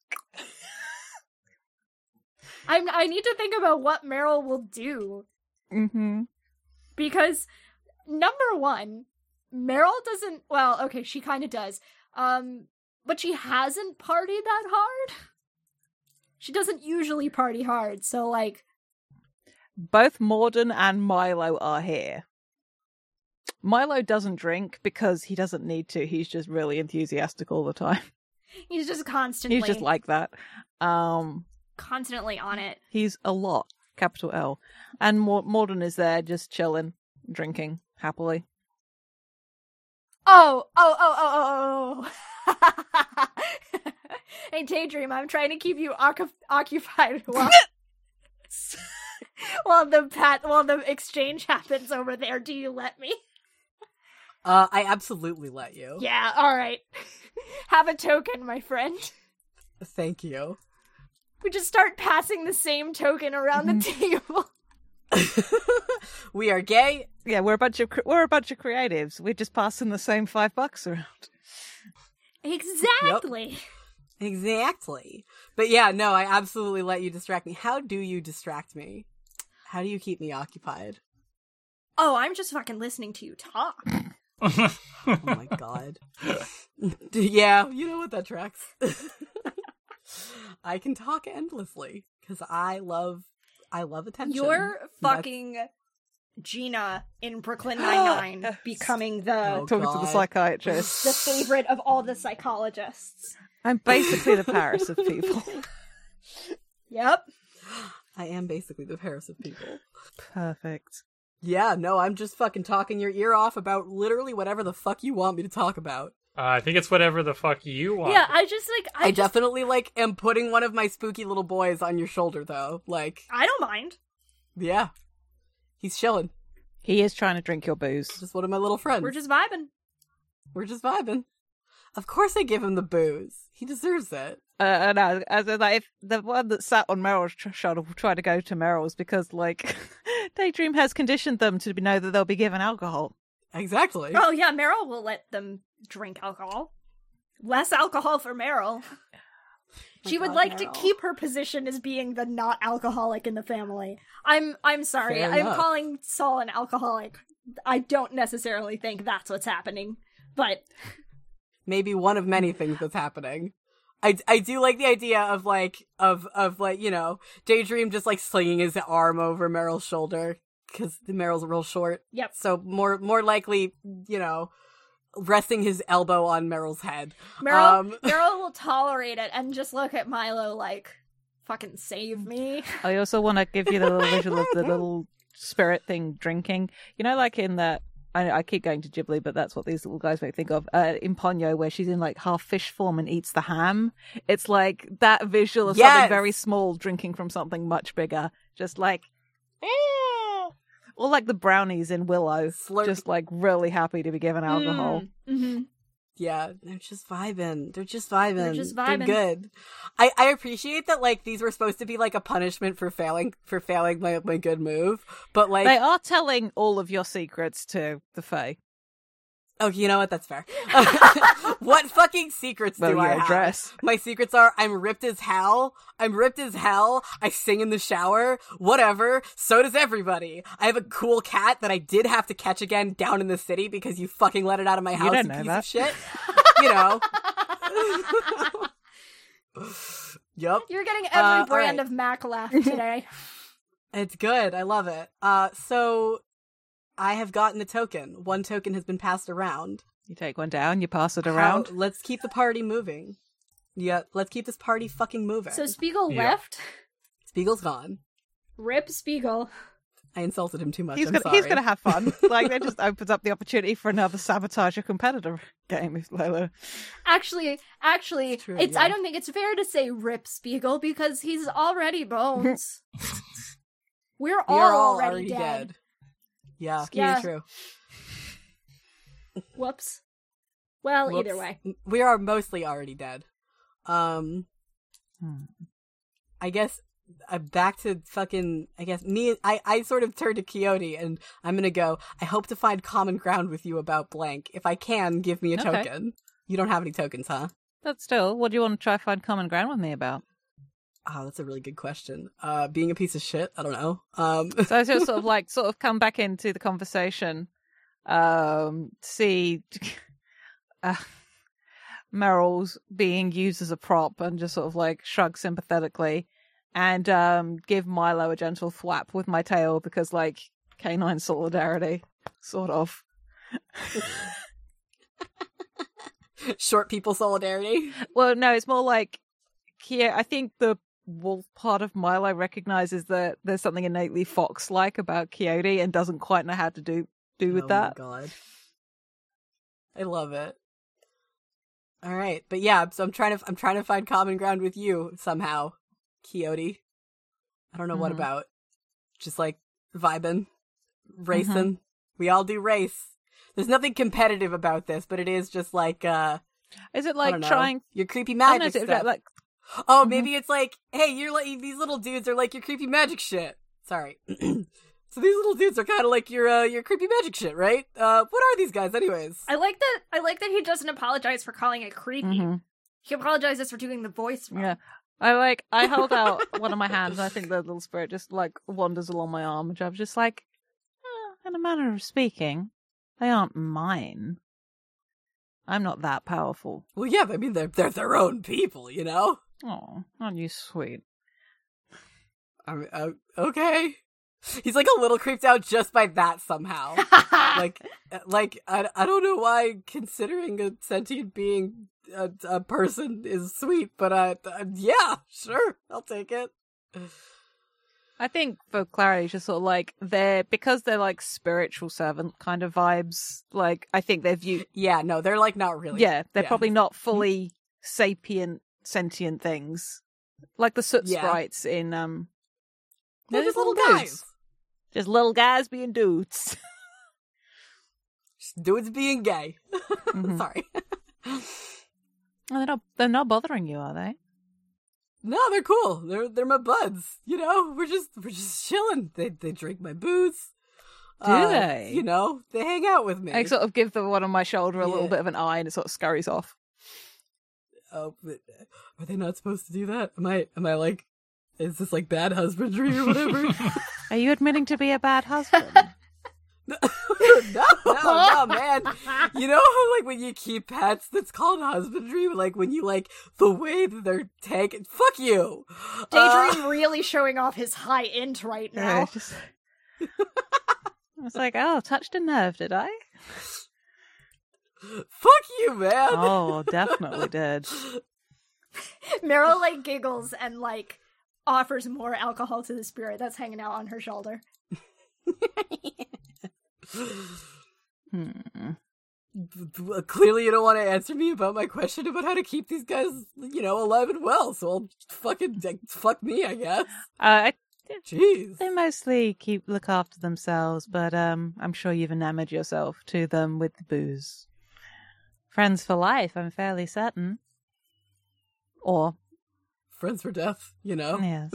I'm. I need to think about what Meryl will do Mm-hmm. because number one, Meryl doesn't. Well, okay, she kind of does. Um, but she hasn't partied that hard. She doesn't usually party hard, so like, Both Morden and Milo are here. Milo doesn't drink because he doesn't need to. He's just really enthusiastic all the time. he's just constantly, He's just like that. Um, constantly on it. he's a lot, capital L. And Mor- Morden is there just chilling, drinking happily. Oh, oh, oh, oh, oh, oh. hey, Daydream, I'm trying to keep you occu- occupied while, while the pat while the exchange happens over there. Do you let me? Uh, I absolutely let you. Yeah, all right. Have a token, my friend. Thank you. We just start passing the same token around the mm-hmm. table. we are gay. Yeah, we're a bunch of cre- we're a bunch of creatives. We're just passing the same five bucks around. Exactly. Exactly. But yeah, no, I absolutely let you distract me. How do you distract me? How do you keep me occupied? Oh, I'm just fucking listening to you talk. Oh my god. yeah, you know what that tracks. I can talk endlessly because I love I love attention. You're That's- fucking Gina in Brooklyn Nine Nine becoming the Oh, Talking to the psychiatrist. the favorite of all the psychologists. I'm basically the Paris of people. Yep. I am basically the Paris of people. Perfect. Yeah, no, I'm just fucking talking your ear off about literally whatever the fuck you want me to talk about. Uh, I think it's whatever the fuck you want. Yeah, I just like I, I, just definitely like am putting one of my spooky little boys on your shoulder though. Like, I don't mind. yeah. He's chilling. He is trying to drink your booze. Just one of my little friends. We're just vibing. We're just vibing. Of course I give him the booze. He deserves it. Uh, no, as in, like, if the one that sat on Meryl's tr- shoulder will try to go to Meryl's because, like, Daydream has conditioned them to know that they'll be given alcohol. Exactly. Oh yeah, Meryl will let them drink alcohol. Less alcohol for Meryl. She would God, like to keep her position as being the not alcoholic in the family. I'm I'm sorry. Fair I'm enough. calling Saul an alcoholic. I don't necessarily think that's what's happening. But maybe one of many things that's happening. I, I do like the idea of like of of like you know Daydream just like slinging his arm over Meryl's shoulder because the Meryl's real short. Yep. So more more likely you know resting his elbow on Meryl's head. Meryl Um, Meryl will tolerate it and just look at Milo like fucking save me. I also want to give you the little visual of the little spirit thing drinking. You know, like in that. I, I keep going to Ghibli, but that's what these little guys make think of. Uh, in Ponyo, where she's in like half fish form and eats the ham. It's like that visual of Yes! something very small drinking from something much bigger. Just like, "Eh." Or like the brownies in Willow, Slurp- just like really happy to be given alcohol. Mm-hmm. Yeah, they're just vibing. They're just vibing. They're just They're vibing. good. I I appreciate that like these were supposed to be like a punishment for failing for failing my my good move, but like They are telling all of your secrets to the Fae. Oh, you know what? That's fair. what fucking secrets Well, do I your have? address. My secrets are I'm ripped as hell. I'm ripped as hell. I sing in the shower. Whatever. So does everybody. I have a cool cat that I did have to catch again down in the city because you fucking let it out of my house. don't you know piece that. of shit. you know. yep. You're getting every Uh, brand right. of Mac laugh today. It's good. I love it. Uh, so I have gotten a token. One token has been passed around. You take one down, you pass it How- around. let's keep the party moving. Yeah, let's keep this party fucking moving. so Spiegel Yeah. left. Spiegel's gone. Rip Spiegel. I insulted him too much. He's I'm gonna sorry. he's gonna have fun. like that just opens up the opportunity for another sabotage a competitor game if Lola. Actually, actually, True, it's yeah. I don't think it's fair to say Rip Spiegel because he's already bones. We're all, We are all already, already dead. dead. Yeah, Yeah. true. Whoops. Well, Whoops. either way. we are mostly already dead. Um, Hmm. I guess uh, back to fucking. I guess me. I I sort of turned to Coyote, and I'm gonna go. I hope to find common ground with you about blank. If I can, give me a Okay. token. You don't have any tokens, huh? But still, what do you want to try find common ground with me about? Oh, that's a really good question. Uh, being a piece of shit. I don't know. Um, So I just sort of like sort of come back into the conversation, um, see uh, Meryl's being used as a prop and just sort of like shrug sympathetically and um give Milo a gentle thwap with my tail because like canine solidarity, sort of. short people solidarity. Well, no, it's more like yeah, I think the wolf part of Milo recognizes that there's something innately fox-like about Coyote and doesn't quite know how to do do with oh that. God, I love it. All right, but yeah, so I'm trying to I'm trying to find common ground with you somehow, Coyote. I don't know what Mhm. about. Just like vibing, racing. Mm-hmm. We all do race. There's nothing competitive about this, but it is just like uh Is it like know, trying? your creepy know, magic it stuff. like Oh, Mhm. maybe it's like, hey, you're like these little dudes are like your creepy magic shit. Sorry. So these little dudes are kind of like your uh, your creepy magic shit, right? Uh, what are these guys, anyways? I like that. I like that he doesn't apologize for calling it creepy. Mhm. He apologizes for doing the voice wrong. Yeah. I like I hold out one of my hands and I think the little spirit just like wanders along my arm which I'm just like "Eh, in a manner of speaking, they aren't mine. I'm not that powerful. Well, yeah, I mean they're they're their own people, you know. Oh, aren't you sweet? I mean, uh, okay. He's like a little creeped out just by that somehow. like, uh, like I, I don't know why considering a sentient being a, a person is sweet, but uh, uh, yeah, sure, I'll take it. I think for clarity, just sort of like they're because they're like spiritual servant kind of vibes. Like I think they're viewed. Yeah, no, they're like not really. Yeah, they're yeah. probably not fully sapient, sentient things like the soot Yeah. sprites in um. they're just little guys. Just little guys being dudes. Just dudes being gay. Mhm. Sorry. Oh, they're not. They're not bothering you, are they? No, they're cool. They're they're my buds. You know, we're just we're just chilling. They they drink my booze. Do Uh, they? You know, they hang out with me. I sort of give the one on my shoulder a little bit of an eye, and it sort of scurries off. Oh, are they not supposed to do that? Am I am I like is this like bad husbandry or whatever? Are you admitting to be a bad husband? no, no, no, man. You know how like when you keep pets that's called husbandry? Like when you like the way that they're taken fuck you. Daydream Uh, really showing off his high end right Yeah, now. it's just- I was like, oh, touched a nerve, did I? Fuck you, man. Oh, definitely did. Meryl like giggles and like offers more alcohol to the spirit that's hanging out on her shoulder. Hmm. Clearly, you don't want to answer me about my question about how to keep these guys, you know, alive and well. So I'll fucking fuck me, I guess. Uh, I, Jeez. they mostly keep look after themselves, but um, I'm sure you've enamored yourself to them with the booze. Friends for life, I'm fairly certain. Or Friends for death, you know. yes,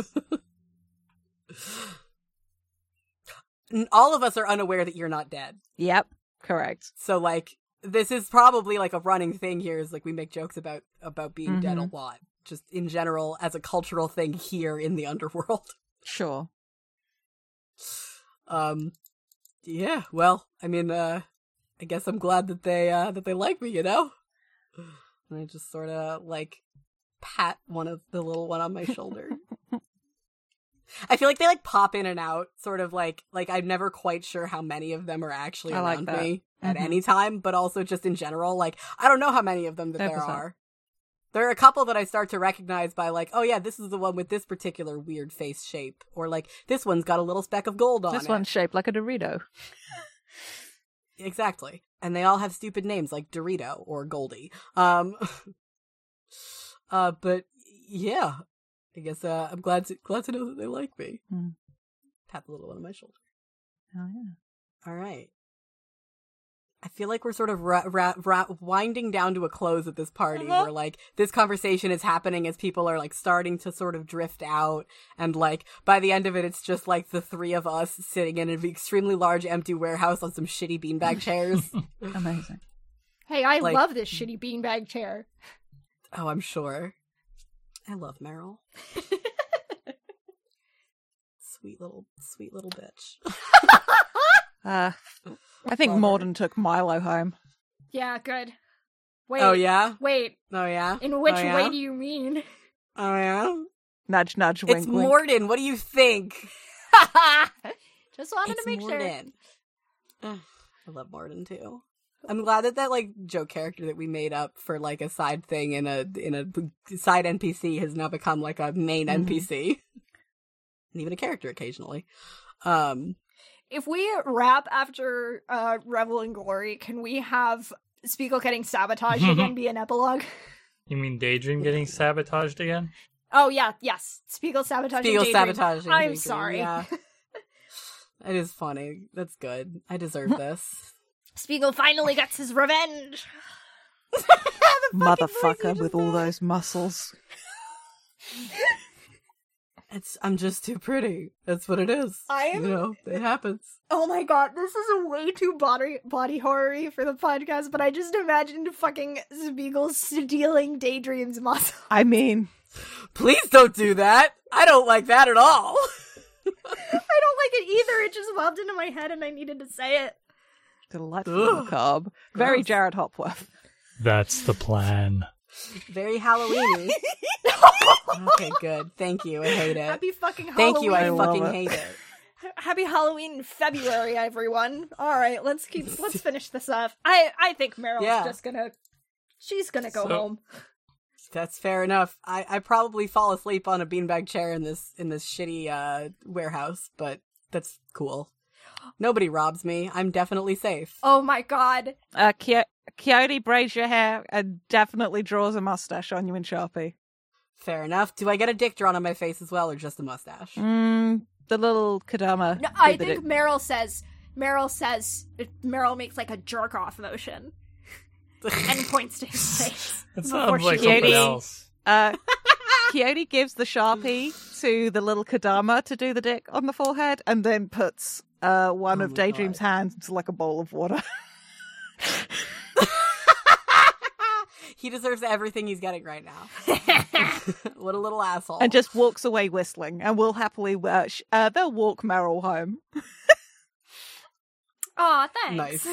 All of us are unaware that you're not dead. yep, correct. So like this is probably like a running thing here is like we make jokes about about being dead a Mhm. lot. Just in general as a cultural thing here in the underworld. Sure. Um yeah, well, I mean uh I guess I'm glad that they uh that they like me, you know? And I just sort of like pat one of the little one on my shoulder. I feel like they like pop in and out, sort of like like I'm never quite sure how many of them are actually I around that. me at Mhm. any time, but also just in general, like I don't know how many of them that there 100%. are. There are a couple that I start to recognize by like, oh yeah, this is the one with this particular weird face shape, or like this one's got a little speck of gold on This it. one's shaped like a Dorito. Exactly. And they all have stupid names like Dorito or Goldie. Um uh but yeah. I guess uh I'm glad to glad to know that they like me. Hmm. Pat the little one on my shoulder. Oh yeah. All right. I feel like we're sort of ra- ra- ra- winding down to a close at this party Uh-huh. where like this conversation is happening as people are like starting to sort of drift out and like by the end of it it's just like the three of us sitting in an extremely large empty warehouse on some shitty beanbag chairs. Amazing. Hey, I Like- love this shitty beanbag chair. Oh, I'm sure. I love Meryl. sweet little, sweet little bitch. Uh, I think Love. Morden took Milo home. Yeah, good. Wait. Oh yeah. Wait. Oh yeah. In which Oh, yeah? way do you mean? Oh yeah. Nudge, nudge, wink, It's wink. Morden. What do you think? Just wanted it's to make sure. Morden. Ugh, I love Morden too. I'm glad that that like joke character that we made up for like a side thing in a in a side NPC has now become like a main Mhm. NPC and even a character occasionally. Um, If we wrap after uh, Revel in Glory, can we have Spiegel getting sabotaged again be an epilogue? You mean Daydream getting sabotaged again? Oh yeah, yes. Spiegel sabotaging Spiegel Daydream. sabotaging. I'm Daydream, sorry. Yeah. it is funny. That's good. I deserve this. Spiegel finally gets his revenge. Motherfucker with all those muscles. It's I'm just too pretty. That's what it is. I am- You know, it happens. Oh my god, this is way too body body horror for the podcast, but I just imagined fucking Spiegel stealing Daydream's muscle. I mean, Please don't do that. I don't like that at all. I don't like it either. It just popped into my head and I needed to say it. delightful Ugh. macabre. Very Jared Hopworth. That's the plan. Very Halloweeny. okay, good. Thank you. I hate it. Happy fucking Halloween. Thank you. I, I fucking it. hate it. Happy Halloween in February, everyone. All right, let's keep let's finish this off. I I think Meryl's Yeah. just gonna she's gonna go So- home. That's fair enough. I I probably fall asleep on a beanbag chair in this in this shitty uh warehouse, but that's cool. Nobody robs me. I'm definitely safe. Oh my god. Uh, Ki- Coyote braids your hair and definitely draws a mustache on you in Sharpie. Fair enough. Do I get a dick drawn on my face as well, or just a mustache? Mm, the little Kodama. No, I think it. Meryl says Meryl says Meryl makes like a jerk off motion and points to his face. That before sounds she like Katie. something else. Uh, Coyote gives the Sharpie to the little Kodama to do the dick on the forehead and then puts uh, one Oh of Daydream's God. hands into like a bowl of water. he deserves everything he's getting right now. what a little asshole. and just walks away whistling and will happily uh, sh- uh, they'll walk Meryl home. Aw, thanks. Nice.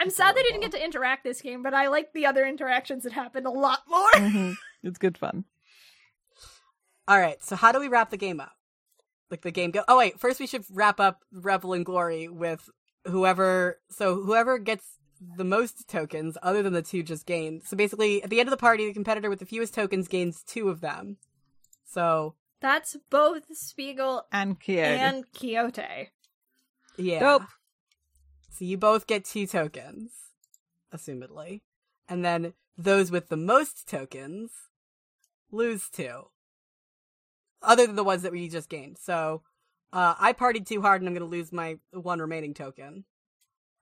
I'm sad they didn't get to interact this game, but I like the other interactions that happened a lot more. Mhm. It's good fun. All right. So how do we wrap the game up? Like the game go. Oh wait. First we should wrap up Revel in Glory with whoever. So whoever gets the most tokens, other than the two just gained. So basically, at the end of the party, the competitor with the fewest tokens gains two of them. So That's both Spiegel And Coyote. and Quixote. yeah. Dope. So you both get two tokens, assumedly, and then those with the most tokens lose two. Other than the ones that we just gained. So uh, I partied too hard, and I'm going to lose my one remaining token.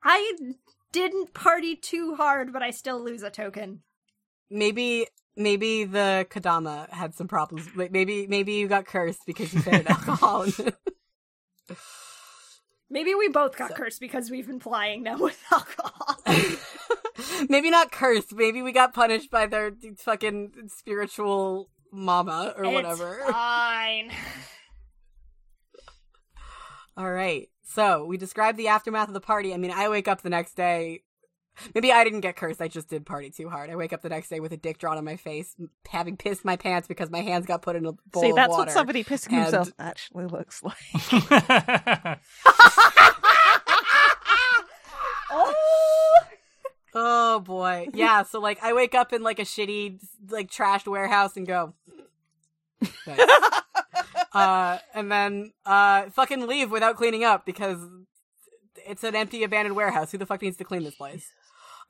I didn't party too hard, but I still lose a token. Maybe maybe the Kodama had some problems. Maybe maybe you got cursed because you fed alcohol. Maybe we both got So- cursed because we've been flying them with alcohol. maybe not cursed. Maybe we got punished by their fucking spiritual mama or whatever. Fine. All right. So we describe the aftermath of the party. I mean, I wake up the next day. Maybe I didn't get cursed. I just did party too hard. I wake up the next day with a dick drawn on my face, having pissed my pants because my hands got put in a bowl See, of that's water. what somebody pissing and- himself actually looks like. oh, Oh boy. Yeah. So like, I wake up in like a shitty, like trashed warehouse and go. Uh, and then uh, fucking leave without cleaning up because it's an empty, abandoned warehouse. Who the fuck needs to clean this place?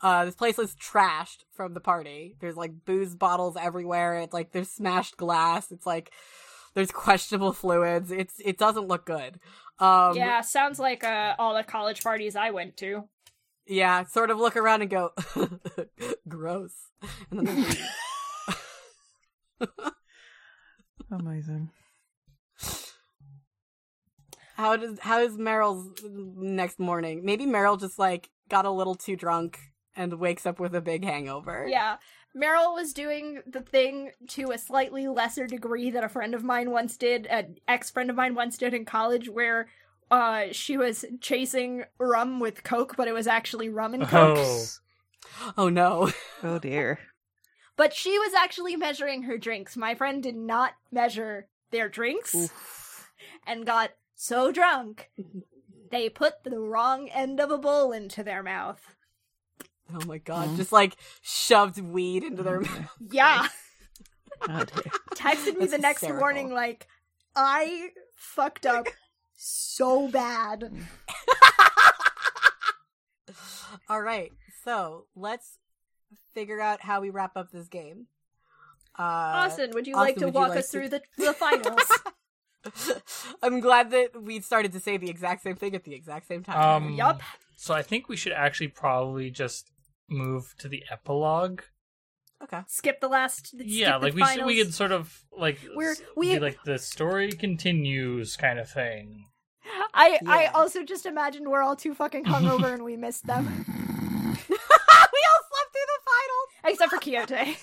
Uh, this place is trashed from the party. There's like booze bottles everywhere. It's like there's smashed glass. It's like there's questionable fluids. It's it doesn't look good. Um, yeah, sounds like uh, all the college parties I went to. Yeah. Sort of look around and go, gross, and then they. Amazing. How does how is Meryl's next morning? Maybe Meryl just like got a little too drunk and wakes up with a big hangover. Yeah. Meryl was doing the thing to a slightly lesser degree that a friend of mine once did, an ex friend of mine once did in college, where uh, she was chasing rum with Coke, but it was actually rum and Coke. oh, Oh no. Oh dear. But she was actually measuring her drinks. My friend did not measure their drinks and got so drunk they put the wrong end of a bowl into their mouth. Oh my god. Mhm. Just like shoved weed into their mouth. Yeah. Oh. Texted me That's the next hysterical. morning like, I fucked up so bad. All right. So let's figure out how we wrap up this game. Uh, Austin, would you like to walk like us to- through the, the finals? I'm glad that we started to say the exact same thing at the exact same time. Um, yup. So I think we should actually probably just move to the epilogue. Okay. skip the last. skip yeah, the like we should, we finals. could sort of like We're- we- like the story continues kind of thing. I I also just imagined we're all too fucking hungover and we missed them, we all slept through the finals. except for Quixote.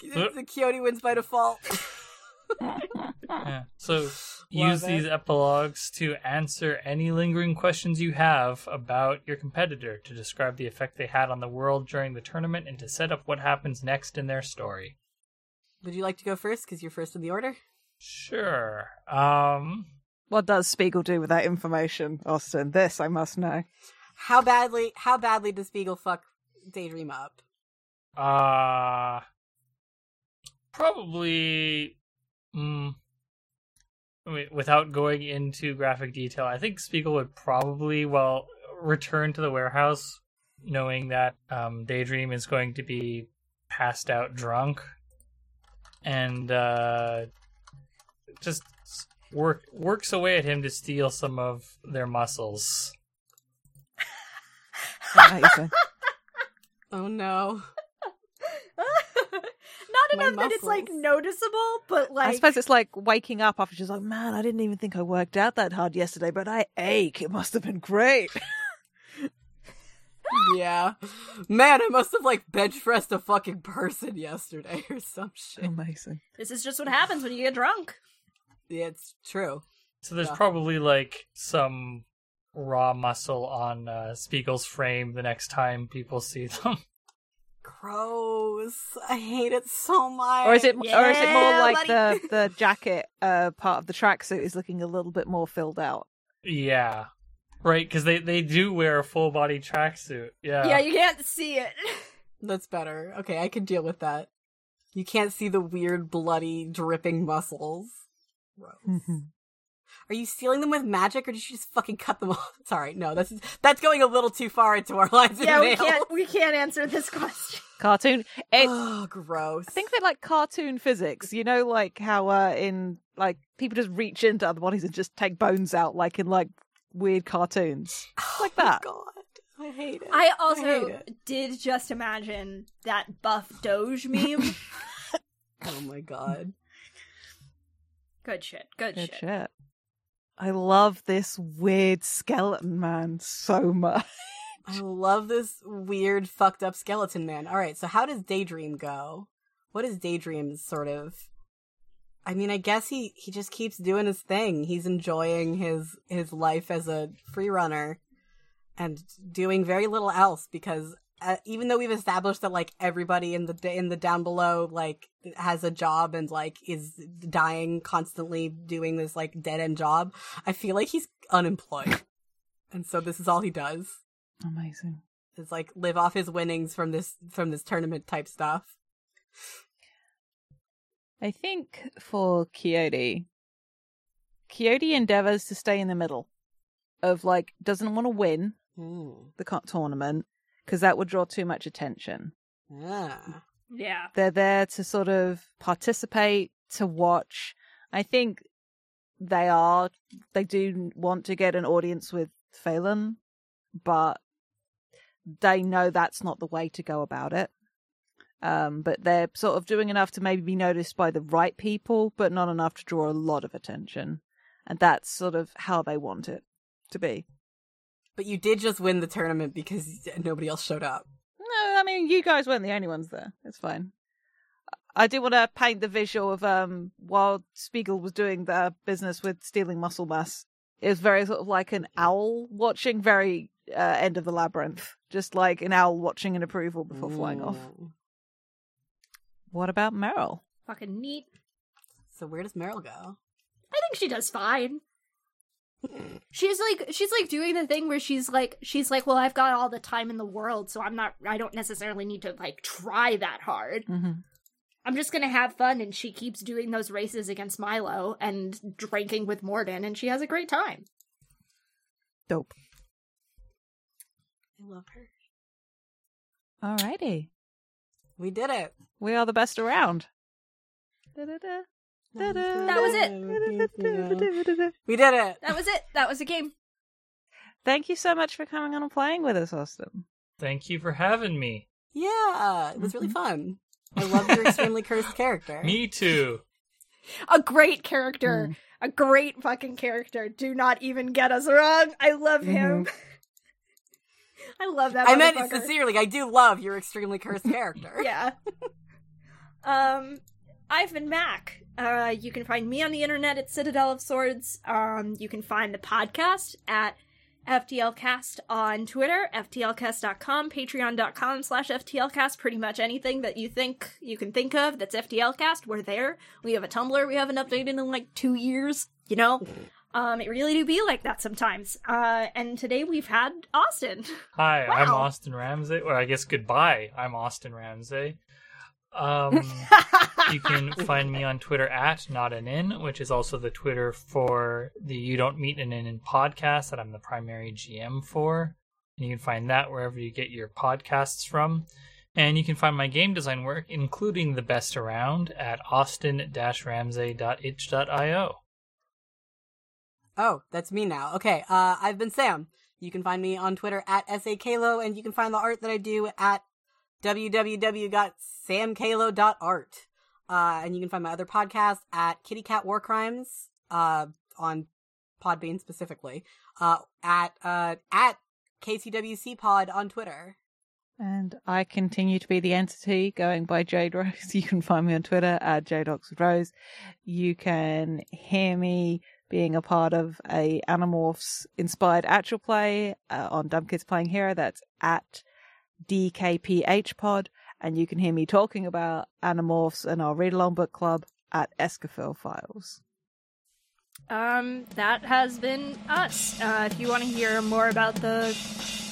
the Coyote wins by default. Yeah. So use it. these epilogues to answer any lingering questions you have about your competitor, to describe the effect they had on the world during the tournament, and to set up what happens next in their story. Would you like to go first? Because you're first in the order. Sure. Um. What does Spiegel do with that information, Austin? This I must know. How badly? How badly does Spiegel fuck Daydream up? Uh. Probably. Mm, wait, without going into graphic detail, I think Spiegel would probably, well, return to the warehouse knowing that um, Daydream is going to be passed out drunk and uh, just work works away at him to steal some of their muscles. Oh no. Not My enough that it's like noticeable, but like I suppose it's like waking up after she's like, man, I didn't even think I worked out that hard yesterday, but I ache. It must have been great. yeah. Man, I must have like bench pressed a fucking person yesterday or some shit. Amazing. this is just what happens when you get drunk. Yeah, it's true. So there's Yeah. probably like some raw muscle on uh, Spiegel's frame the next time people see them. Gross. I hate it so much. Or is it? or is it more like buddy. the the jacket uh, part of the tracksuit is looking a little bit more filled out? yeah. Right, because they, they do wear a full body tracksuit. Yeah. Yeah, you can't see it. That's better. Okay, I can deal with that. You can't see the weird, bloody, dripping muscles. Gross. Mm-hmm. Are you stealing them with magic, or did you just fucking cut them off? Sorry, no, that's that's going a little too far into our lives. and yeah, we veils. can't we can't answer this question. Cartoon. It, Oh, gross. I think they like cartoon physics. You know, like how uh, in like people just reach into other bodies and just take bones out, like in like weird cartoons. like that. Oh, God, I hate it. I also hate it. did just imagine that buff Doge meme. Oh my god. Good shit. Good, Good shit. shit. I love this weird skeleton man so much. I love this weird, fucked up skeleton man. All right, so how does Daydream go? What is Daydream's sort of? I mean, I guess he he just keeps doing his thing. He's enjoying his his life as a free runner, and doing very little else because uh, even though we've established that like everybody in the in the down below like has a job and like is dying constantly doing this like dead end job, I feel like he's unemployed, and so this is all he does Amazing. is like live off his winnings from this from this tournament type stuff. I think for Coyote, Coyote endeavors to stay in the middle of like doesn't want to win the co- tournament because that would draw too much attention. Ah. Yeah. They're there to sort of participate, to watch. I think they are, they do want to get an audience with Phelan, but they know that's not the way to go about it. Um, but they're sort of doing enough to maybe be noticed by the right people, but not enough to draw a lot of attention. And that's sort of how they want it to be. But you did just win the tournament because nobody else showed up. No, I mean you guys weren't the only ones there. It's fine. I do want to paint the visual of um while Spiegel was doing the business with stealing muscle mass. It was very sort of like an owl watching very uh, end of the labyrinth, just like an owl watching an approval before flying off. What about Meryl? Fucking neat. So where does Meryl go? I think she does fine. She's like she's like doing the thing where she's like she's like, well, I've got all the time in the world, so I'm not I don't necessarily need to like try that hard. Mm-hmm. I'm just gonna have fun and she keeps doing those races against Milo and drinking with Morden and she has a great time. Dope. I love her. Alrighty, We did it. we are the best around. Da-da-da. That was it. it. We did it. That was it. That was the game. Thank you so much for coming on and playing with us, Austin. Thank you for having me. Yeah, it was really mm-hmm. fun. I love your extremely cursed character. Me too. A great character. Mm-hmm. A great fucking character. Do not even get us wrong. I love him. Mm-hmm. I love that. I meant it sincerely. I do love your extremely cursed character. yeah. um, I've been Mac. Uh, you can find me on the internet at Citadel of Swords. Um, you can find the podcast at FTLcast on Twitter, FTLcast.com, Patreon.com slash FTLcast. Pretty much anything that you think you can think of that's FTLcast, we're there. We have a Tumblr we haven't updated in like two years, you know? Um, it really do be like that sometimes. Uh, and today we've had Austin. Hi, I'm Austin Ramsey. Or I guess goodbye. I'm Austin Ramsey. Um, you can find me on Twitter at not an in, which is also the Twitter for the You Don't Meet an In podcast that I'm the primary GM for. And you can find that wherever you get your podcasts from. And you can find my game design work, including the best around, at austin-ramsey.itch.io. Oh, that's me now. Okay, uh, I've been Sam. You can find me on Twitter at sakalo, and you can find the art that I do at www.samkalo.art. Uh, and you can find my other podcast at Kitty Cat War Crimes, uh, on Podbean specifically, uh, at, uh, at KCWC Pod on Twitter. And I continue to be the entity going by Jade Rose. You can find me on Twitter at Jade Oxford Rose. You can hear me being a part of a Animorphs inspired actual play uh, on Dumb Kids Playing Hero. That's at DKPH Pod. And you can hear me talking about Animorphs and our read along book club at Escafil Files. Um, that has been us. Uh, if you want to hear more about the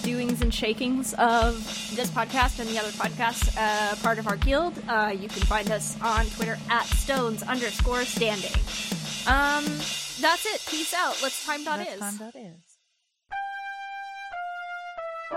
doings and shakings of this podcast and the other podcasts, uh, part of our guild, uh, you can find us on Twitter at stones underscore standing. Um, that's it. Peace out. Let's time dot is. time that is. Hi,